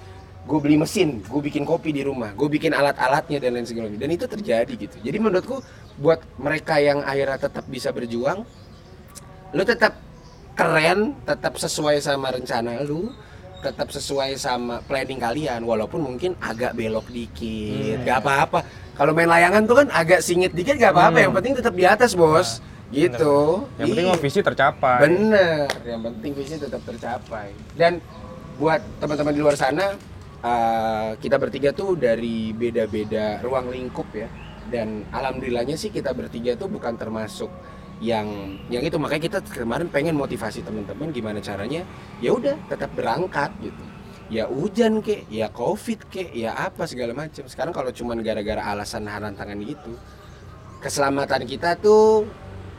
Gue beli mesin gue bikin kopi di rumah gue bikin alat-alatnya dan lain segala macam. Dan itu terjadi gitu. Jadi menurutku buat mereka yang akhirnya tetap bisa berjuang lu tetap keren tetap sesuai sama rencana lu tetap sesuai sama planning kalian walaupun mungkin agak belok dikit. Nggak apa-apa kalau main layangan tuh kan agak singit dikit nggak apa-apa Hmm. yang penting tetap di atas bos gitu Yang penting mau visi tercapai. Bener, yang penting visi tetap tercapai. Dan buat teman-teman di luar sana, uh, kita bertiga tuh dari beda-beda ruang lingkup ya. Dan alhamdulillahnya sih kita bertiga tuh bukan termasuk yang yang itu makanya kita kemarin pengen motivasi teman-teman gimana caranya ya udah tetap berangkat gitu ya hujan kek ya covid kek ya apa segala macam sekarang kalau cuman gara-gara alasan tangan gitu keselamatan kita tuh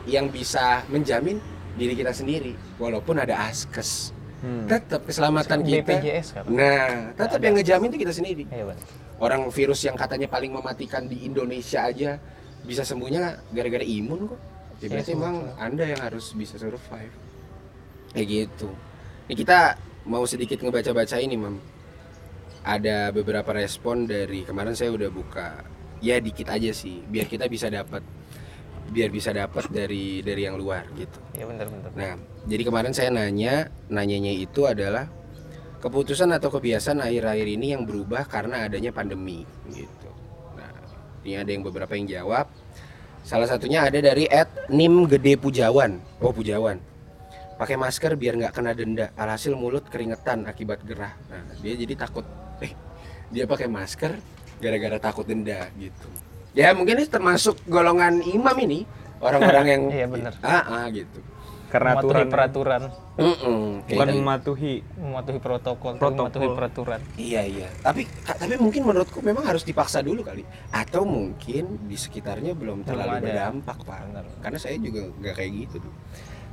yang bisa menjamin diri kita sendiri walaupun ada askes. Hmm. tetap keselamatan kita. BPJS nah tetap yang ngejamin itu kita sendiri. Iya orang virus yang katanya paling mematikan di Indonesia aja bisa sembuhnya gara-gara imun kok. Ya Iya, berarti emang anda yang harus bisa survive. Kayak gitu. Ini kita mau sedikit ngebaca-baca ini mam ada beberapa respon dari kemarin saya udah buka ya dikit aja sih biar kita bisa dapat biar bisa dapat dari dari yang luar gitu Iya benar benar. Nah, jadi kemarin saya nanya, nanyanya itu adalah keputusan atau kebiasaan akhir-akhir ini yang berubah karena adanya pandemi gitu. Nah, ini ada yang beberapa yang jawab. Salah satunya ada dari Ed Nim Gede Pujawan. Oh, Pujawan. Pakai masker biar nggak kena denda. Alhasil mulut keringetan akibat gerah. Nah, dia jadi takut. Eh, dia pakai masker gara-gara takut denda gitu. Ya, mungkin ini termasuk golongan imam ini. Orang-orang yang Iya, bener. Ah, ah, gitu. Karena mematuhi aturan peraturan, Mm-mm, kayak bukan tadi. mematuhi. mematuhi protokol, tapi Protokol. mematuhi peraturan. Iya iya. Tapi tapi mungkin menurutku memang harus dipaksa dulu kali. Atau mungkin di sekitarnya belum terlalu ada. berdampak pak. Benar. Karena saya juga nggak kayak gitu tuh.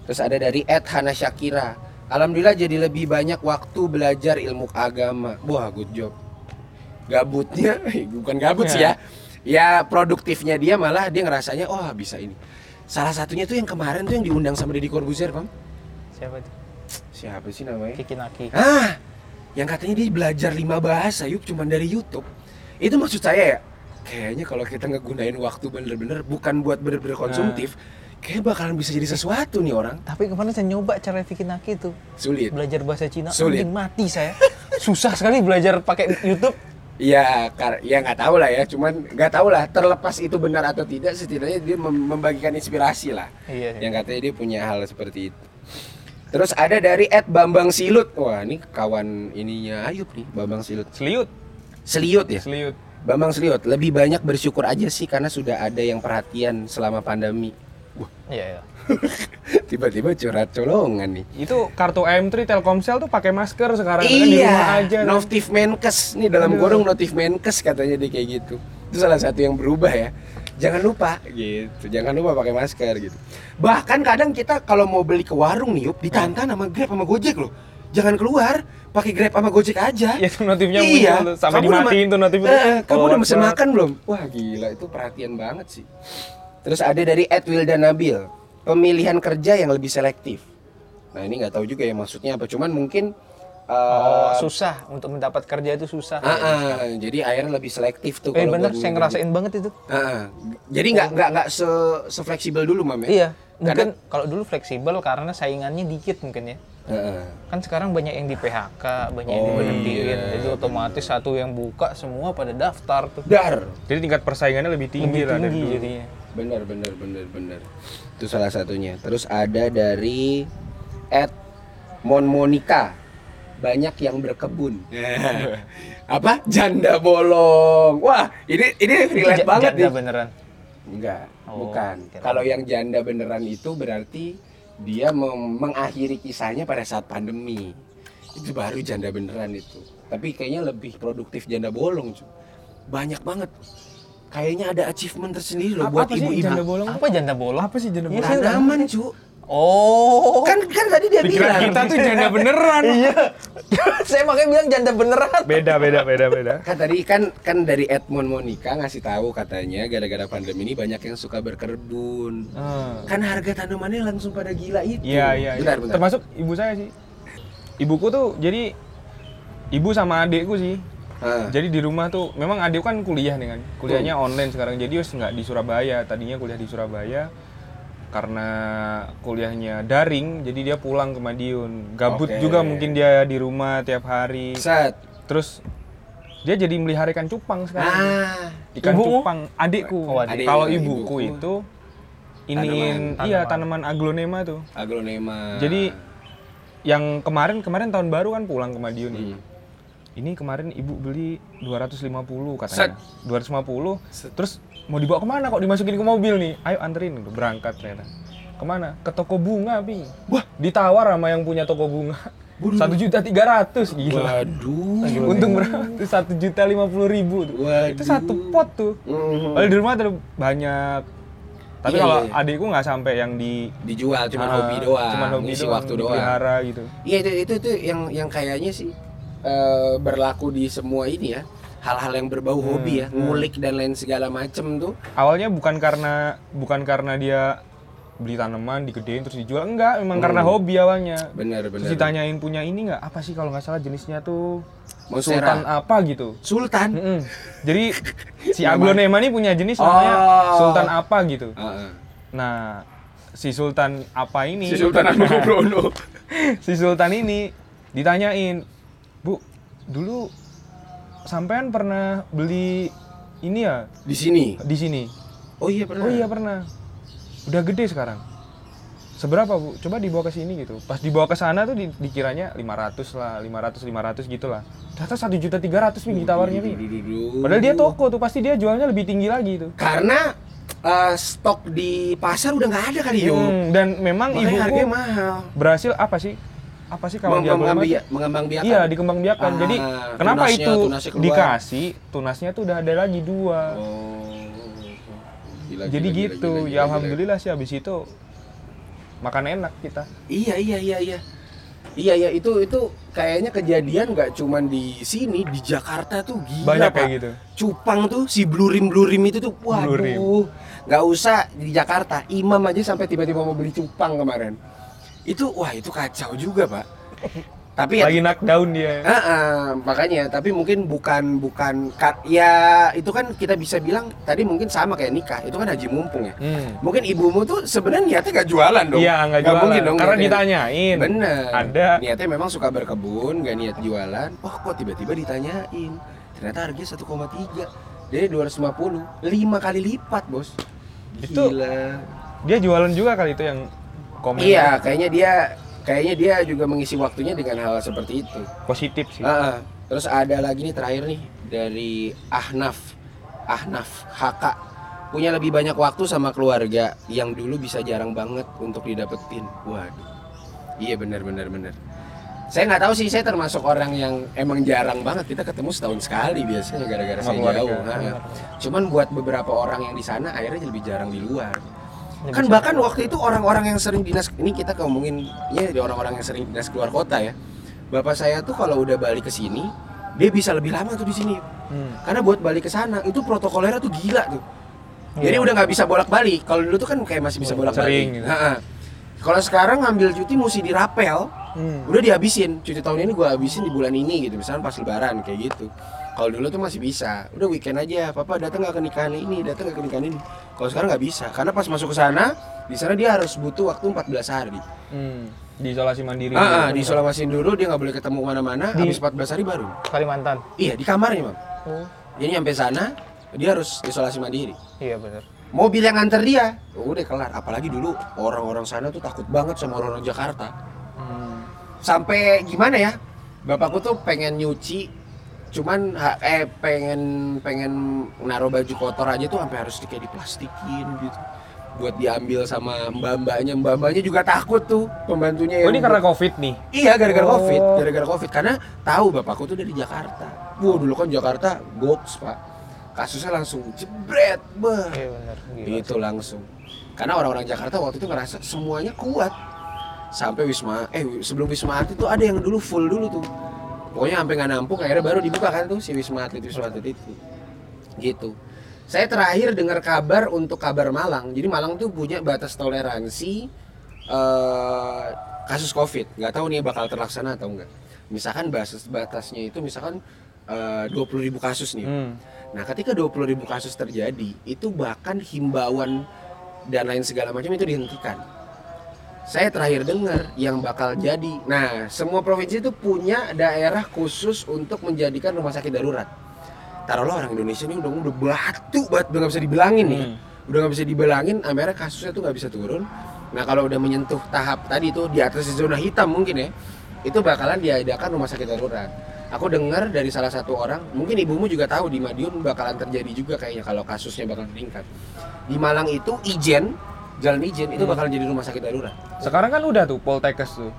Terus ada dari Ed Hana Syakira. Alhamdulillah jadi lebih banyak waktu belajar ilmu agama. Wah good job. Gabutnya bukan gabut sih ya. Ya produktifnya dia malah dia ngerasanya oh bisa ini. Salah satunya tuh yang kemarin tuh yang diundang sama Deddy Corbuzier, Kom. Siapa itu? Siapa sih namanya? Kiki Naki. Ah, yang katanya dia belajar lima bahasa yuk cuman dari YouTube. Itu maksud saya ya. Kayaknya kalau kita ngegunain waktu bener-bener bukan buat bener-bener konsumtif, kayak bakalan bisa jadi sesuatu nih orang. Tapi kemarin saya nyoba cara Kiki Naki itu Sulit. belajar bahasa Cina, Sulit. anjing mati saya. Susah sekali belajar pakai YouTube. Ya, kar- ya nggak tahu lah ya. Cuman nggak tahu lah. Terlepas itu benar atau tidak, setidaknya dia mem- membagikan inspirasi lah. Iya. Yang katanya dia punya hal seperti itu. Terus ada dari Ed Bambang Silut. Wah, ini kawan ininya Ayub nih, Bambang Silut. Seliut, Seliut ya. seliut. Bambang Seliut, lebih banyak bersyukur aja sih karena sudah ada yang perhatian selama pandemi. Wah, Iya, iya. tiba-tiba curhat colongan nih. Itu kartu M3 Telkomsel tuh pakai masker sekarang kan di rumah aja. Iya, kan. notif menkes nih dalam Aduh. kurung notif menkes katanya dia kayak gitu. Itu salah satu yang berubah ya. Jangan lupa gitu, jangan lupa pakai masker gitu. Bahkan kadang kita kalau mau beli ke warung nih, Yup, ditantang sama Grab sama Gojek loh. Jangan keluar, pakai Grab sama Gojek aja. Ya itu notifnya iya, muncul sampai dimatiin ma- tuh notif itu. Eh, eh, kamu Kalau udah mesen makan belum? Wah gila itu perhatian banget sih. Terus ada dari Ed Wildan Nabil, pemilihan kerja yang lebih selektif. Nah ini nggak tahu juga ya maksudnya apa. Cuman mungkin Oh, eh, susah untuk mendapat kerja itu susah. ah, ah, jadi akhirnya lebih selektif tuh. Eh kalau bener, saya ngerasain banget itu. Ah, ah. Jadi nggak nggak nggak se sefleksibel dulu mam ya? Iya, Karena- mungkin kalau dulu fleksibel karena saingannya dikit mungkin ya. Ah. Kan sekarang banyak yang di PHK, banyak yang Oh, diberhentiin. iya. Jadi otomatis satu yang buka semua pada daftar tuh. Dar. Jadi tingkat persaingannya lebih tinggi Lebih lah dari tinggi dulu. jadinya. Bener bener bener bener. Itu salah satunya. Terus ada dari Ed Mon Monica banyak yang berkebun. Apa? Janda bolong. Wah, ini ini relate banget janda nih. beneran. Enggak, Oh, bukan. Kalau yang janda beneran itu berarti dia mengakhiri kisahnya pada saat pandemi. Itu baru janda beneran itu. Tapi kayaknya lebih produktif janda bolong. Banyak banget. Kayaknya ada achievement tersendiri loh Apa- buat apa ibu-ibu. janda bolong? Apa janda bolong? Apa sih janda Iya, bolong? nggak Tanaman, cu. Oh. Kan kan tadi dia Pikiran bilang. kita tuh janda beneran. iya. Saya makanya bilang janda beneran. Beda, beda, beda, beda. Kan tadi kan kan dari Edmond Monica ngasih tahu katanya gara-gara pandemi ini banyak yang suka berkebun. Ah. Kan harga tanamannya langsung pada gila itu. Iya, iya. iya. Bentar, bentar. Termasuk ibu saya sih. Ibuku tuh jadi ibu sama adikku sih. Jadi di rumah tuh memang adikku kan kuliah nih kan. Kuliahnya online sekarang. Jadi wes nggak di Surabaya. Tadinya kuliah di Surabaya karena kuliahnya daring jadi dia pulang ke Madiun. Gabut Oke. juga mungkin dia di rumah tiap hari. Set. Terus dia jadi melihara ikan cupang sekarang. Ah. Ikan Ibumu? cupang adikku. Oh, adik. Kalau Ibuku. ibuku itu iniin Tanaman. iya tanaman aglonema tuh. Aglonema. Jadi yang kemarin kemarin tahun baru kan pulang ke Madiun nih. Hmm. Ini kemarin ibu beli 250 Set. katanya. 250. Terus mau dibawa ke mana kok dimasukin ke mobil nih? Ayo anterin berangkat ternyata. Ke mana? Ke toko bunga, Pi. Wah, ditawar sama yang punya toko bunga. Satu juta tiga ratus gila. Waduh. Untung berapa? Itu satu juta lima puluh ribu tuh. Waduh. Itu satu pot tuh. Padahal di rumah ada banyak. Tapi Iya, kalau iya. adikku nggak sampai yang di dijual cuma Ah, hobi doang. Cuman hobi ngisi doang, waktu doang. gitu. Iya itu itu itu yang yang kayaknya sih eh, berlaku di semua ini ya. Hal-hal yang berbau Hmm, hobi ya, ngulik dan lain segala macem tuh. Awalnya bukan karena bukan karena dia beli tanaman digedein terus dijual enggak, memang karena Hmm. hobi awalnya. Bener Terus bener. ditanyain punya ini nggak? Apa sih kalau nggak salah jenisnya tuh Monstera. Sultan apa gitu. Sultan. Mm-mm. Jadi si aglonema ini punya jenis Oh. namanya Sultan apa gitu. Heeh. Nah, si Sultan apa ini? Si Sultan Hamengkubuwono. si Sultan ini ditanyain, Bu, dulu sampean pernah beli ini ya Di sini. di sini? Oh iya pernah. Oh iya pernah. Udah gede sekarang. Seberapa bu? Coba dibawa ke sini gitu. Pas dibawa ke sana tuh di- dikiranya 500 lah, 500 500 gitu lah. Ternyata satu juta tiga ratus nih ditawarnya nih. Padahal dia toko tuh pasti dia jualnya lebih tinggi lagi tuh. Karena eh, stok di pasar udah nggak ada kali yo. Hmm, dan memang Makanya ibuku harganya mahal. berhasil apa sih? Apa sih kalau dia Mengembang, belum biak, mengembang biakan. Iya, dikembangbiakan. Ah, Jadi kenapa tunasnya- itu tunasnya keluar. dikasih? Tunasnya tuh udah ada lagi dua. Oh. Gila, Jadi gila, gila, gitu. gila, gila, ya gila. alhamdulillah sih habis itu makan enak kita. Iya iya iya iya. Iya iya itu itu kayaknya kejadian nggak cuman di sini di Jakarta tuh gila Banyak Pak. kayak gitu. Cupang tuh si blurim blurim itu tuh waduh nggak usah di Jakarta Imam aja sampai tiba-tiba mau beli cupang kemarin itu wah itu kacau juga pak tapi ya Lagi knockdown dia. Ah, ah, makanya tapi mungkin bukan bukan ka- ya itu kan kita bisa bilang tadi mungkin sama kayak nikah itu kan haji mumpung ya Hmm. mungkin ibumu tuh sebenarnya niatnya gak jualan dong Iya, nggak jualan. mungkin dong Karena niatnya. ditanyain. bener Ada. niatnya memang suka berkebun gak niat jualan oh kok tiba-tiba ditanyain ternyata harganya 1,3 jadi 250 lima kali lipat bos Itu- Gila. Dia jualan juga kali itu yang komen. iya kayaknya dia kayaknya dia juga mengisi waktunya dengan hal seperti itu. Positif sih. Ah. terus ada lagi nih terakhir nih dari Ahnaf. Ahnaf HK punya lebih banyak waktu sama keluarga yang dulu bisa jarang banget untuk didapetin. Waduh. Iya benar benar benar. Saya nggak tahu sih saya termasuk orang yang emang jarang banget. Kita ketemu setahun sekali biasanya gara-gara saya jauh. Ah, ah. cuman buat beberapa orang yang di sana akhirnya lebih jarang di luar kan bahkan waktu itu orang-orang yang sering dinas ini kita ngomongin ya di orang-orang yang sering dinas keluar kota ya. Bapak saya tuh kalau udah balik ke sini dia bisa lebih lama tuh di sini. Hmm. karena buat balik ke sana itu protokolernya tuh gila tuh. Jadi Iya. udah nggak bisa bolak-balik. Kalau dulu tuh kan kayak masih bisa bolak-balik. gitu. Kalau sekarang ngambil cuti mesti dirapel. Hmm. udah dihabisin. Cuti tahun ini gua habisin di bulan ini gitu. Misalnya pas lebaran kayak gitu kalau dulu tuh masih bisa udah weekend aja papa datang nggak ke nikahan ini datang nggak ke nikahan ini kalau sekarang nggak bisa karena pas masuk ke sana di sana dia harus butuh waktu 14 hari Hmm. Di isolasi mandiri. ah, ah, dulu. diisolasiin dulu dia nggak boleh ketemu mana-mana Di- habis 14 hari baru Kalimantan. iya di kamarnya mam Oh, jadi nyampe sana dia harus isolasi mandiri iya benar. mobil yang nganter dia udah kelar apalagi dulu orang-orang sana tuh takut banget sama orang-orang Jakarta Hmm. sampai gimana ya bapakku tuh pengen nyuci cuman eh pengen pengen naruh baju kotor aja tuh sampai harus di- kayak diplastikin gitu buat diambil sama mbak-mbaknya mbak-mbaknya juga takut tuh pembantunya Oh yang ini karena covid nih. Iya gara-gara Oh. covid, gara-gara covid karena tahu bapakku tuh dari Jakarta. Wah dulu kan Jakarta goks pak, kasusnya langsung jebret, bah. Iya. Gila. Itu langsung. Karena orang-orang Jakarta waktu itu ngerasa semuanya kuat. Sampai Wisma, eh sebelum Wisma Atlet tuh ada yang dulu full dulu tuh. Pokoknya sampai nggak nampung, akhirnya baru dibuka kan tuh si Wisma Atlet, Wisma Atlet itu. Gitu. Saya terakhir dengar kabar untuk kabar Malang. Jadi Malang tuh punya batas toleransi eh, kasus COVID. Nggak tahu nih bakal terlaksana atau enggak. Misalkan batas batasnya itu misalkan eh, 20.000 ribu kasus nih. Hmm. Nah, ketika 20.000 ribu kasus terjadi, itu bahkan himbauan dan lain segala macam itu dihentikan. Saya terakhir dengar yang bakal jadi. Nah, semua provinsi itu punya daerah khusus untuk menjadikan rumah sakit darurat. Taruhlah orang Indonesia ini udah udah batu banget, udah nggak bisa dibilangin nih. Hmm. Udah nggak bisa dibilangin, akhirnya kasusnya tuh nggak bisa turun. Nah, kalau udah menyentuh tahap tadi tuh di atas zona hitam mungkin ya, itu bakalan diadakan rumah sakit darurat. Aku dengar dari salah satu orang, mungkin ibumu juga tahu di Madiun bakalan terjadi juga kayaknya kalau kasusnya bakal meningkat. Di Malang itu Ijen, Jalan Ijen itu bakalan jadi rumah sakit darurat. Sekarang kan udah tuh Poltekkes tuh.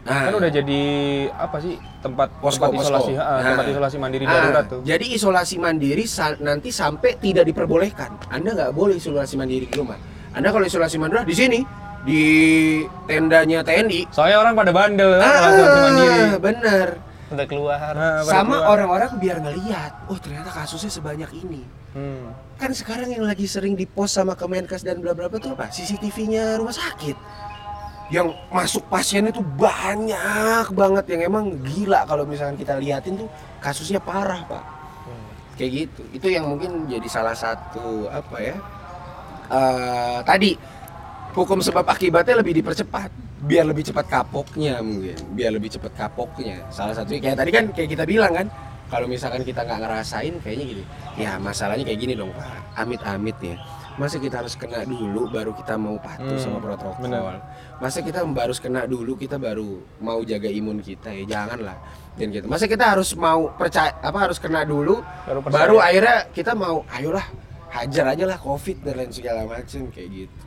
Nah, Kan udah jadi apa sih tempat Posko, tempat isolasi, posko. ah, tempat Nah. isolasi mandiri Ah, darurat tuh. Jadi isolasi mandiri sa- nanti sampai tidak diperbolehkan. Anda nggak boleh isolasi mandiri di rumah. Anda kalau isolasi mandiri di sini di tendanya TNI. Soalnya orang pada bandel kan Ah, kalau isolasi mandiri. bener. Udah keluar. Nah, Sama orang-orang biar ngeliat, oh ternyata kasusnya sebanyak ini. Hmm. Kan sekarang yang lagi sering dipost sama Kemenkes dan bla bla bla itu apa? CCTV-nya rumah sakit. Yang masuk pasien itu banyak banget yang emang gila kalau misalkan kita liatin tuh kasusnya parah, Pak. Kayak gitu. Itu yang mungkin jadi salah satu apa ya? eh, tadi hukum sebab akibatnya lebih dipercepat biar lebih cepat kapoknya mungkin biar lebih cepat kapoknya salah satunya kayak tadi kan kayak kita bilang kan kalau misalkan kita nggak ngerasain kayaknya gini. Ya masalahnya kayak gini dong pak. Amit-amit ya. Masa kita harus kena dulu baru kita mau patuh Hmm, sama protokol? benar. masa kita baru kena dulu kita baru mau jaga imun kita ya? Janganlah. Dan gitu. Masa kita harus mau percaya apa harus kena dulu Baru percaya. baru akhirnya kita mau ayolah hajar aja lah covid dan lain segala macam kayak gitu.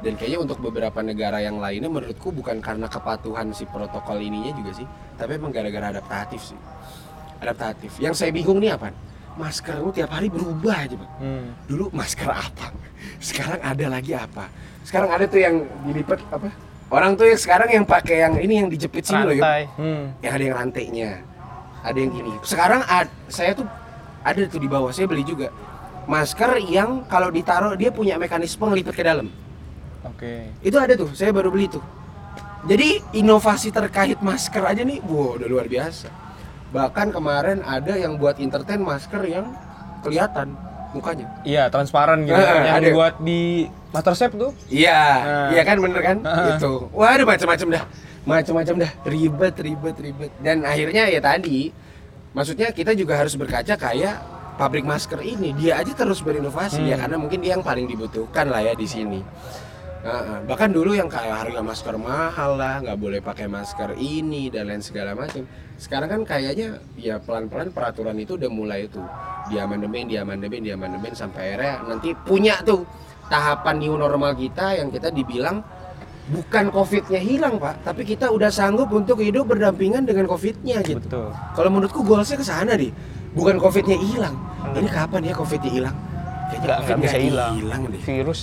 Dan kayaknya untuk beberapa negara yang lainnya menurutku bukan karena kepatuhan si protokol ininya juga sih tapi emang gara-gara adaptatif sih adaptatif. Yang saya bingung nih apa? Masker lu tiap hari berubah aja Bang. Hmm. dulu masker apa? Sekarang ada lagi apa? Sekarang ada tuh yang dilipat apa? Orang tuh yang sekarang yang pakai yang ini yang dijepit sini loh ya Rantai. Hmm. yang ada yang rantainya. Ada yang gini. Sekarang ad, saya tuh ada tuh di bawah saya beli juga. Masker yang kalau ditaruh dia punya mekanisme ngelipat ke dalam. Oke. itu ada tuh saya baru beli tuh. Jadi inovasi terkait masker aja nih wow udah luar biasa bahkan kemarin ada yang buat entertain masker yang kelihatan mukanya Iya, transparan gitu. Ah, yang ada. buat di Masterchef tuh. Iya, Nah. iya kan bener kan? Ah. Itu. Waduh macam-macam dah. Macam-macam dah. Ribet, ribet, ribet. Dan akhirnya ya tadi maksudnya kita juga harus berkaca kayak pabrik masker ini. Dia aja terus berinovasi Hmm. ya karena mungkin dia yang paling dibutuhkan lah ya di sini. Heeh. bahkan dulu yang kayak harga masker mahal lah, nggak boleh pakai masker ini dan lain segala macam. Sekarang kan kayaknya ya pelan-pelan peraturan itu udah mulai tuh diamandemen, diamandemen, diamandemen sampai akhirnya nanti punya tuh tahapan new normal kita yang kita dibilang bukan covidnya hilang pak, tapi kita udah sanggup untuk hidup berdampingan dengan covidnya gitu. Betul. Kalau menurutku goalsnya ke sana deh, bukan covidnya hilang. Ini kapan ya covidnya hilang? Kayaknya Nggak, covid bisa hilang. Virus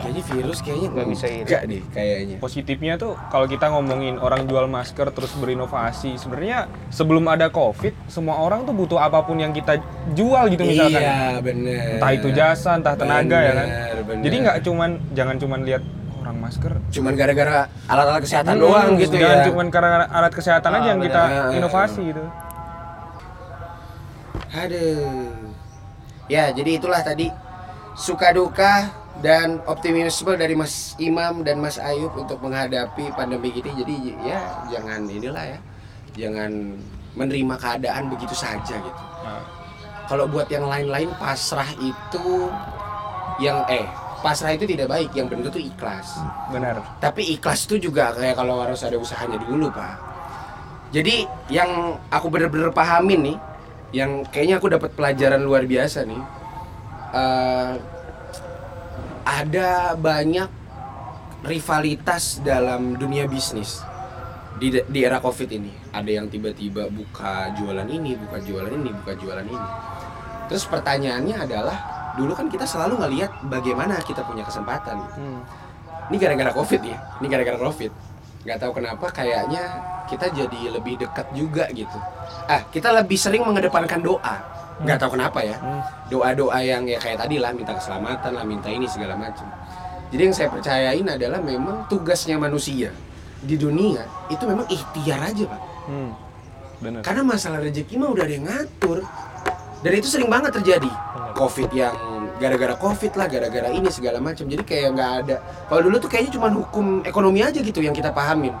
Kayaknya virus kayaknya Nggak bisa hilang. enggak deh kayaknya. Positifnya tuh kalau kita ngomongin orang jual masker terus berinovasi, sebenarnya sebelum ada Covid, semua orang tuh butuh apa pun yang kita jual gitu misalkan. Iya bener. Entah itu jasa, entah tenaga ya kan. Bener, bener. Jadi nggak cuman jangan cuman lihat orang masker cuman gara-gara alat-alat kesehatan Hmm, doang gitu jangan ya. cuman karena alat kesehatan aja Ah, yang bener. kita Ah, inovasi gitu. Aduh. Ya, jadi itulah tadi suka duka dan optimisme dari Mas Imam dan Mas Ayub untuk menghadapi pandemi ini. Jadi ya jangan inilah ya. Jangan menerima keadaan begitu saja gitu. Nah, Kalau buat yang lain-lain pasrah itu yang eh pasrah itu tidak baik, yang benar itu ikhlas. benar. Tapi ikhlas itu juga kayak kalau harus ada usahanya dulu, Pak. Jadi yang aku bener-bener pahamin nih, yang kayaknya aku dapat pelajaran luar biasa nih. Eh, ada banyak rivalitas dalam dunia bisnis di di era covid ini. Ada yang tiba-tiba buka jualan ini, buka jualan ini, buka jualan ini. Terus pertanyaannya adalah dulu kan kita selalu ngelihat bagaimana kita punya kesempatan. gitu. Hmm. Ini gara-gara covid ya, ini gara-gara covid. Nggak tahu kenapa kayaknya kita jadi lebih dekat juga gitu. Ah, kita lebih sering mengedepankan doa. Nggak tahu kenapa ya. Hmm. Doa-doa yang ya kayak tadi lah, minta keselamatan lah, minta ini segala macam. Jadi yang saya percayain adalah memang tugasnya manusia di dunia itu memang ikhtiar aja pak. Hmm. Bener. Karena masalah rezeki mah udah ada yang ngatur. Dan itu sering banget terjadi. Covid yang gara-gara covid lah, gara-gara ini segala macam. Jadi kayak nggak ada. Kalau dulu tuh kayaknya cuma hukum ekonomi aja gitu yang kita pahamin.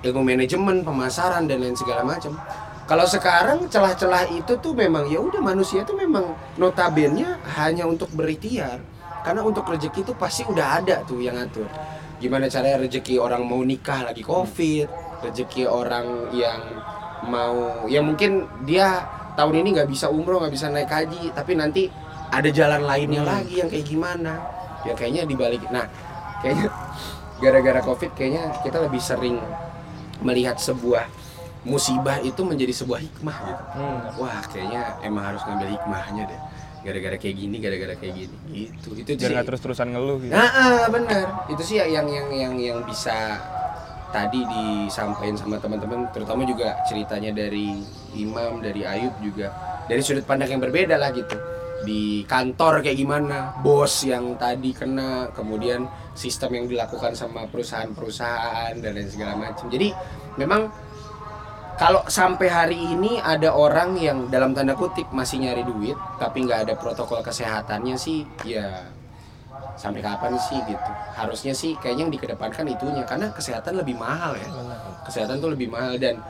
Ilmu manajemen, pemasaran dan lain segala macam. Kalau sekarang celah-celah itu tuh memang ya udah manusia tuh memang notabene hanya untuk berikhtiar. Karena untuk rezeki itu pasti udah ada tuh yang ngatur. Gimana caranya rezeki orang mau nikah lagi covid, rezeki orang yang mau ya mungkin dia tahun ini nggak bisa umroh nggak bisa naik haji tapi nanti ada jalan lainnya lagi yang kayak gimana ya kayaknya dibalik nah kayaknya gara-gara covid kayaknya kita lebih sering melihat sebuah musibah itu menjadi sebuah hikmah gitu Hmm. wah kayaknya emang harus ngambil hikmahnya deh gara-gara kayak gini gara-gara kayak gini gitu itu Biar sih terus-terusan ngeluh gitu. Nah, ah, benar. Itu sih yang yang yang yang bisa tadi disampaikan sama teman-teman, terutama juga ceritanya dari Imam, dari Ayub juga dari sudut pandang yang berbeda lah gitu. Di kantor kayak gimana, bos yang tadi kena, kemudian sistem yang dilakukan sama perusahaan-perusahaan dan lain segala macam. Jadi memang kalau sampai hari ini ada orang yang dalam tanda kutip masih nyari duit tapi nggak ada protokol kesehatannya sih ya sampai kapan sih gitu? Harusnya sih kayaknya yang dikedepankan itunya karena kesehatan lebih mahal ya. Kesehatan tuh lebih mahal dan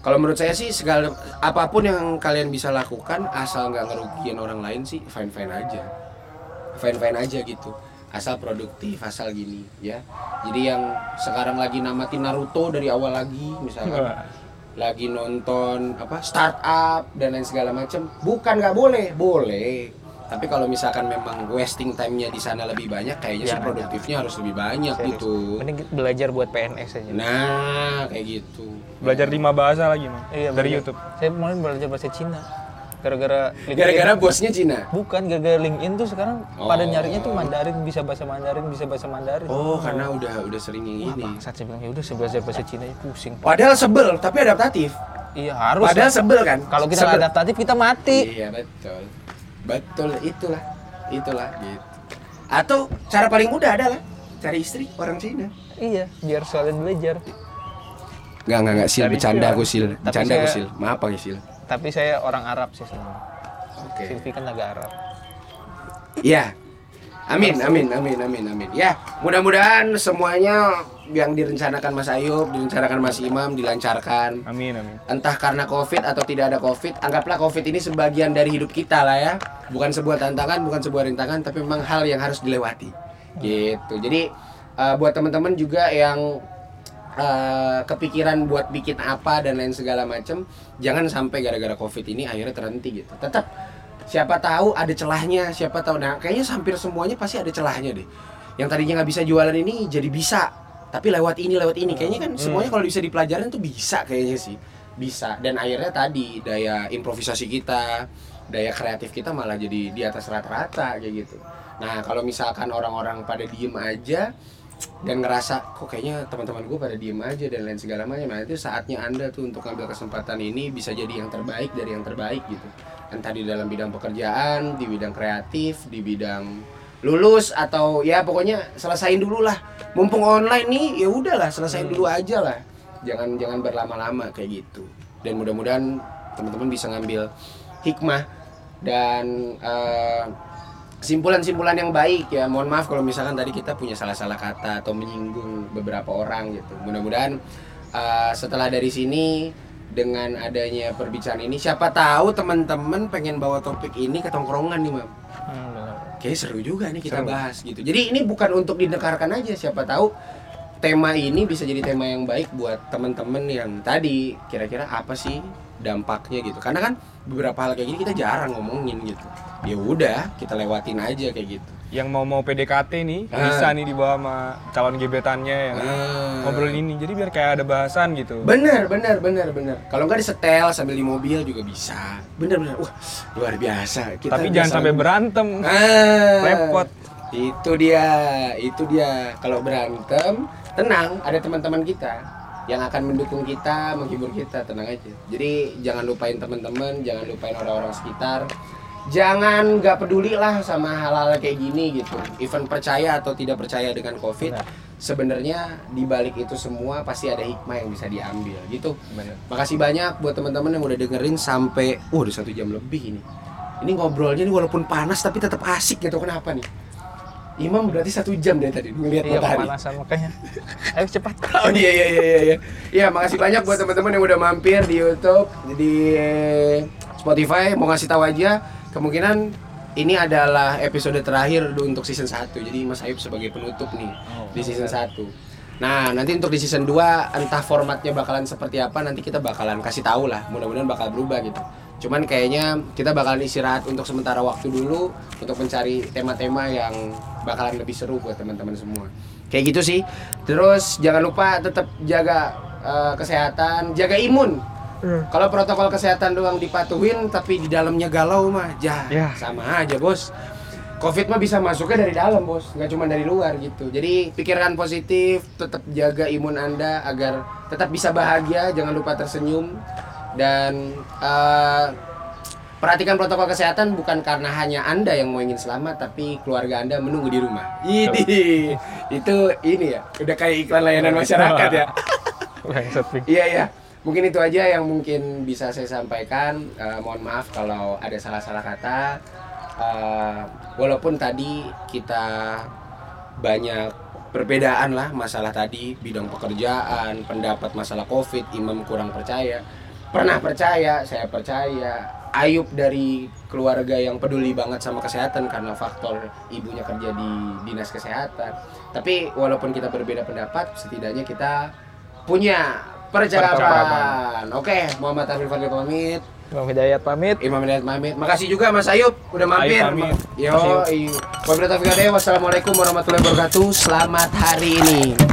kalau menurut saya sih segala apa pun yang kalian bisa lakukan asal nggak ngerugiin orang lain sih fine fine aja. Fine fine aja gitu. Asal produktif asal gini ya. Jadi yang sekarang lagi namatin Naruto dari awal lagi misalkan. Wah. lagi nonton apa startup dan lain segala macam bukan nggak boleh boleh tapi kalau misalkan memang wasting time-nya di sana lebih banyak kayaknya sih Jangan, produktifnya harus lebih banyak Serius. gitu Mending belajar buat PNS aja. nah kayak gitu Belajar lima bahasa lagi, Mang. Iya, Dari belajar. YouTube. Saya mulai belajar bahasa Cina. Gara-gara gara-gara bosnya Cina Bukan gara-gara LinkedIn tuh sekarang Oh. pada nyarinya tuh Mandarin, bisa bahasa Mandarin, bisa bahasa Mandarin. oh karena udah udah sering yang ini bangsat saya bilang ya udah saya belajar bahasa Cina ya pusing. padahal sebel tapi adaptatif Iya harus. padahal lah. sebel kan Kalau kita nggak adaptatif kita mati. Iya betul, betul itulah, itulah gitu. Atau cara paling mudah adalah cari istri orang Cina. Iya, biar sekalian belajar. Nggak nggak nggak sil, bercanda aku sil, bercanda aku sil. Maaf pak sil. Tapi saya orang Arab sih sebenarnya. Oke. Silvi kan agak Arab. Iya. Amin, amin, amin, amin, amin. Ya, mudah-mudahan semuanya yang direncanakan Mas Ayub, direncanakan Mas Imam dilancarkan. Amin, amin. Entah karena COVID atau tidak ada COVID, anggaplah COVID ini sebagian dari hidup kita lah ya. Bukan sebuah tantangan, bukan sebuah rintangan, tapi memang hal yang harus dilewati. Gitu. Jadi eh, buat teman-teman juga yang eh, kepikiran buat bikin apa dan lain segala macam, jangan sampai gara-gara COVID ini akhirnya terhenti gitu. Tetap siapa tahu ada celahnya, siapa tahu. Nah, kayaknya hampir semuanya pasti ada celahnya deh. Yang tadinya nggak bisa jualan ini jadi bisa, tapi lewat ini lewat ini. Kayaknya kan semuanya kalau bisa dipelajarin tuh bisa kayaknya sih bisa dan akhirnya tadi daya improvisasi kita daya kreatif kita malah jadi di atas rata-rata kayak gitu nah kalau misalkan orang-orang pada diem aja dan ngerasa kok kayaknya teman-teman gue pada diem aja dan lain segala macam. Nah itu saatnya anda tuh untuk ambil kesempatan ini bisa jadi yang terbaik dari yang terbaik gitu. Entah di dalam bidang pekerjaan di bidang kreatif di bidang lulus atau ya pokoknya selesain dulu lah. Mumpung online nih ya udahlah selesain dulu aja lah. Jangan jangan berlama-lama kayak gitu. Dan mudah-mudahan teman-teman bisa ngambil hikmah dan eh, kesimpulan-kesimpulan yang baik ya mohon maaf kalau misalkan tadi kita punya salah-salah kata atau menyinggung beberapa orang gitu mudah-mudahan eh, setelah dari sini dengan adanya perbicaraan ini siapa tahu teman-teman pengen bawa topik ini ke tongkrongan nih mam Hmm. Kayaknya seru juga nih kita Seru. bahas gitu. Jadi ini bukan untuk didengarkan aja, siapa tahu tema ini bisa jadi tema yang baik buat teman-teman yang tadi kira-kira apa sih dampaknya gitu. Karena kan beberapa hal kayak gini kita jarang ngomongin gitu ya udah kita lewatin aja kayak gitu Yang mau mau PDKT nih Ah. bisa nih dibawa sama calon gebetannya yang Ah. ngobrol ini. Jadi biar kayak ada bahasan gitu. bener bener bener bener kalau nggak disetel sambil di mobil juga bisa bener bener wah luar biasa kita Tapi jangan sampai berantem. Ah, Repot. Itu dia, itu dia. Kalau berantem, tenang, ada teman-teman kita yang akan mendukung kita, menghibur kita, tenang aja. Jadi jangan lupain teman-teman, jangan lupain orang-orang sekitar. Jangan nggak peduli lah sama hal-hal kayak gini gitu. Even percaya atau tidak percaya dengan COVID, Benar. sebenarnya di balik itu semua pasti ada hikmah yang bisa diambil gitu. Bener. Makasih banyak buat teman-teman yang udah dengerin sampai, uh udah satu jam lebih ini. Ini ngobrolnya ini walaupun panas tapi tetap asik gitu kenapa nih? Imam berarti satu jam dari tadi ngelihat Iya matahari. pemanasan makanya. Ayo cepat. Oh iya iya iya iya. iya. Ya makasih banyak buat teman-teman yang udah mampir di YouTube, di Spotify. Mau ngasih tahu aja kemungkinan ini adalah episode terakhir untuk season 1. Jadi Mas Ayub sebagai penutup nih di season 1. Nah, nanti untuk di season 2 entah formatnya bakalan seperti apa nanti kita bakalan kasih tahu lah. Mudah-mudahan bakal berubah gitu. Cuman kayaknya kita bakalan istirahat untuk sementara waktu dulu untuk mencari tema-tema yang bakalan lebih seru buat teman-teman semua. Kayak gitu sih. Terus jangan lupa tetap jaga eh, kesehatan, jaga imun. Kalau protokol kesehatan doang dipatuhin tapi di dalamnya galau mah, ya, Ya. sama aja, Bos. Covid mah bisa masuknya dari dalam, Bos, nggak cuma dari luar gitu. Jadi pikirkan positif, tetap jaga imun Anda agar tetap bisa bahagia, jangan lupa tersenyum dan eh, perhatikan protokol kesehatan bukan karena hanya Anda yang mau ingin selamat, tapi keluarga Anda menunggu di rumah. Ini itu ini ya, udah kayak iklan layanan masyarakat ya. Iya iya. Mungkin itu aja yang mungkin bisa saya sampaikan. Eh, mohon maaf kalau ada salah-salah kata. Eh, walaupun tadi kita banyak perbedaan lah masalah tadi bidang pekerjaan, pendapat masalah covid, Imam kurang percaya. Pernah percaya, saya percaya. Ayub dari keluarga yang peduli banget sama kesehatan karena faktor ibunya kerja di dinas kesehatan. Tapi walaupun kita berbeda pendapat, setidaknya kita punya percakapan. Oke, Muhammad Arif Fadli pamit. Imam Hidayat pamit. Imam Hidayat pamit. Makasih juga Mas Ayub udah mampir. Ayub pamit. Yo. Wabillahi taufiq. Wassalamualaikum warahmatullahi wabarakatuh. Selamat hari ini.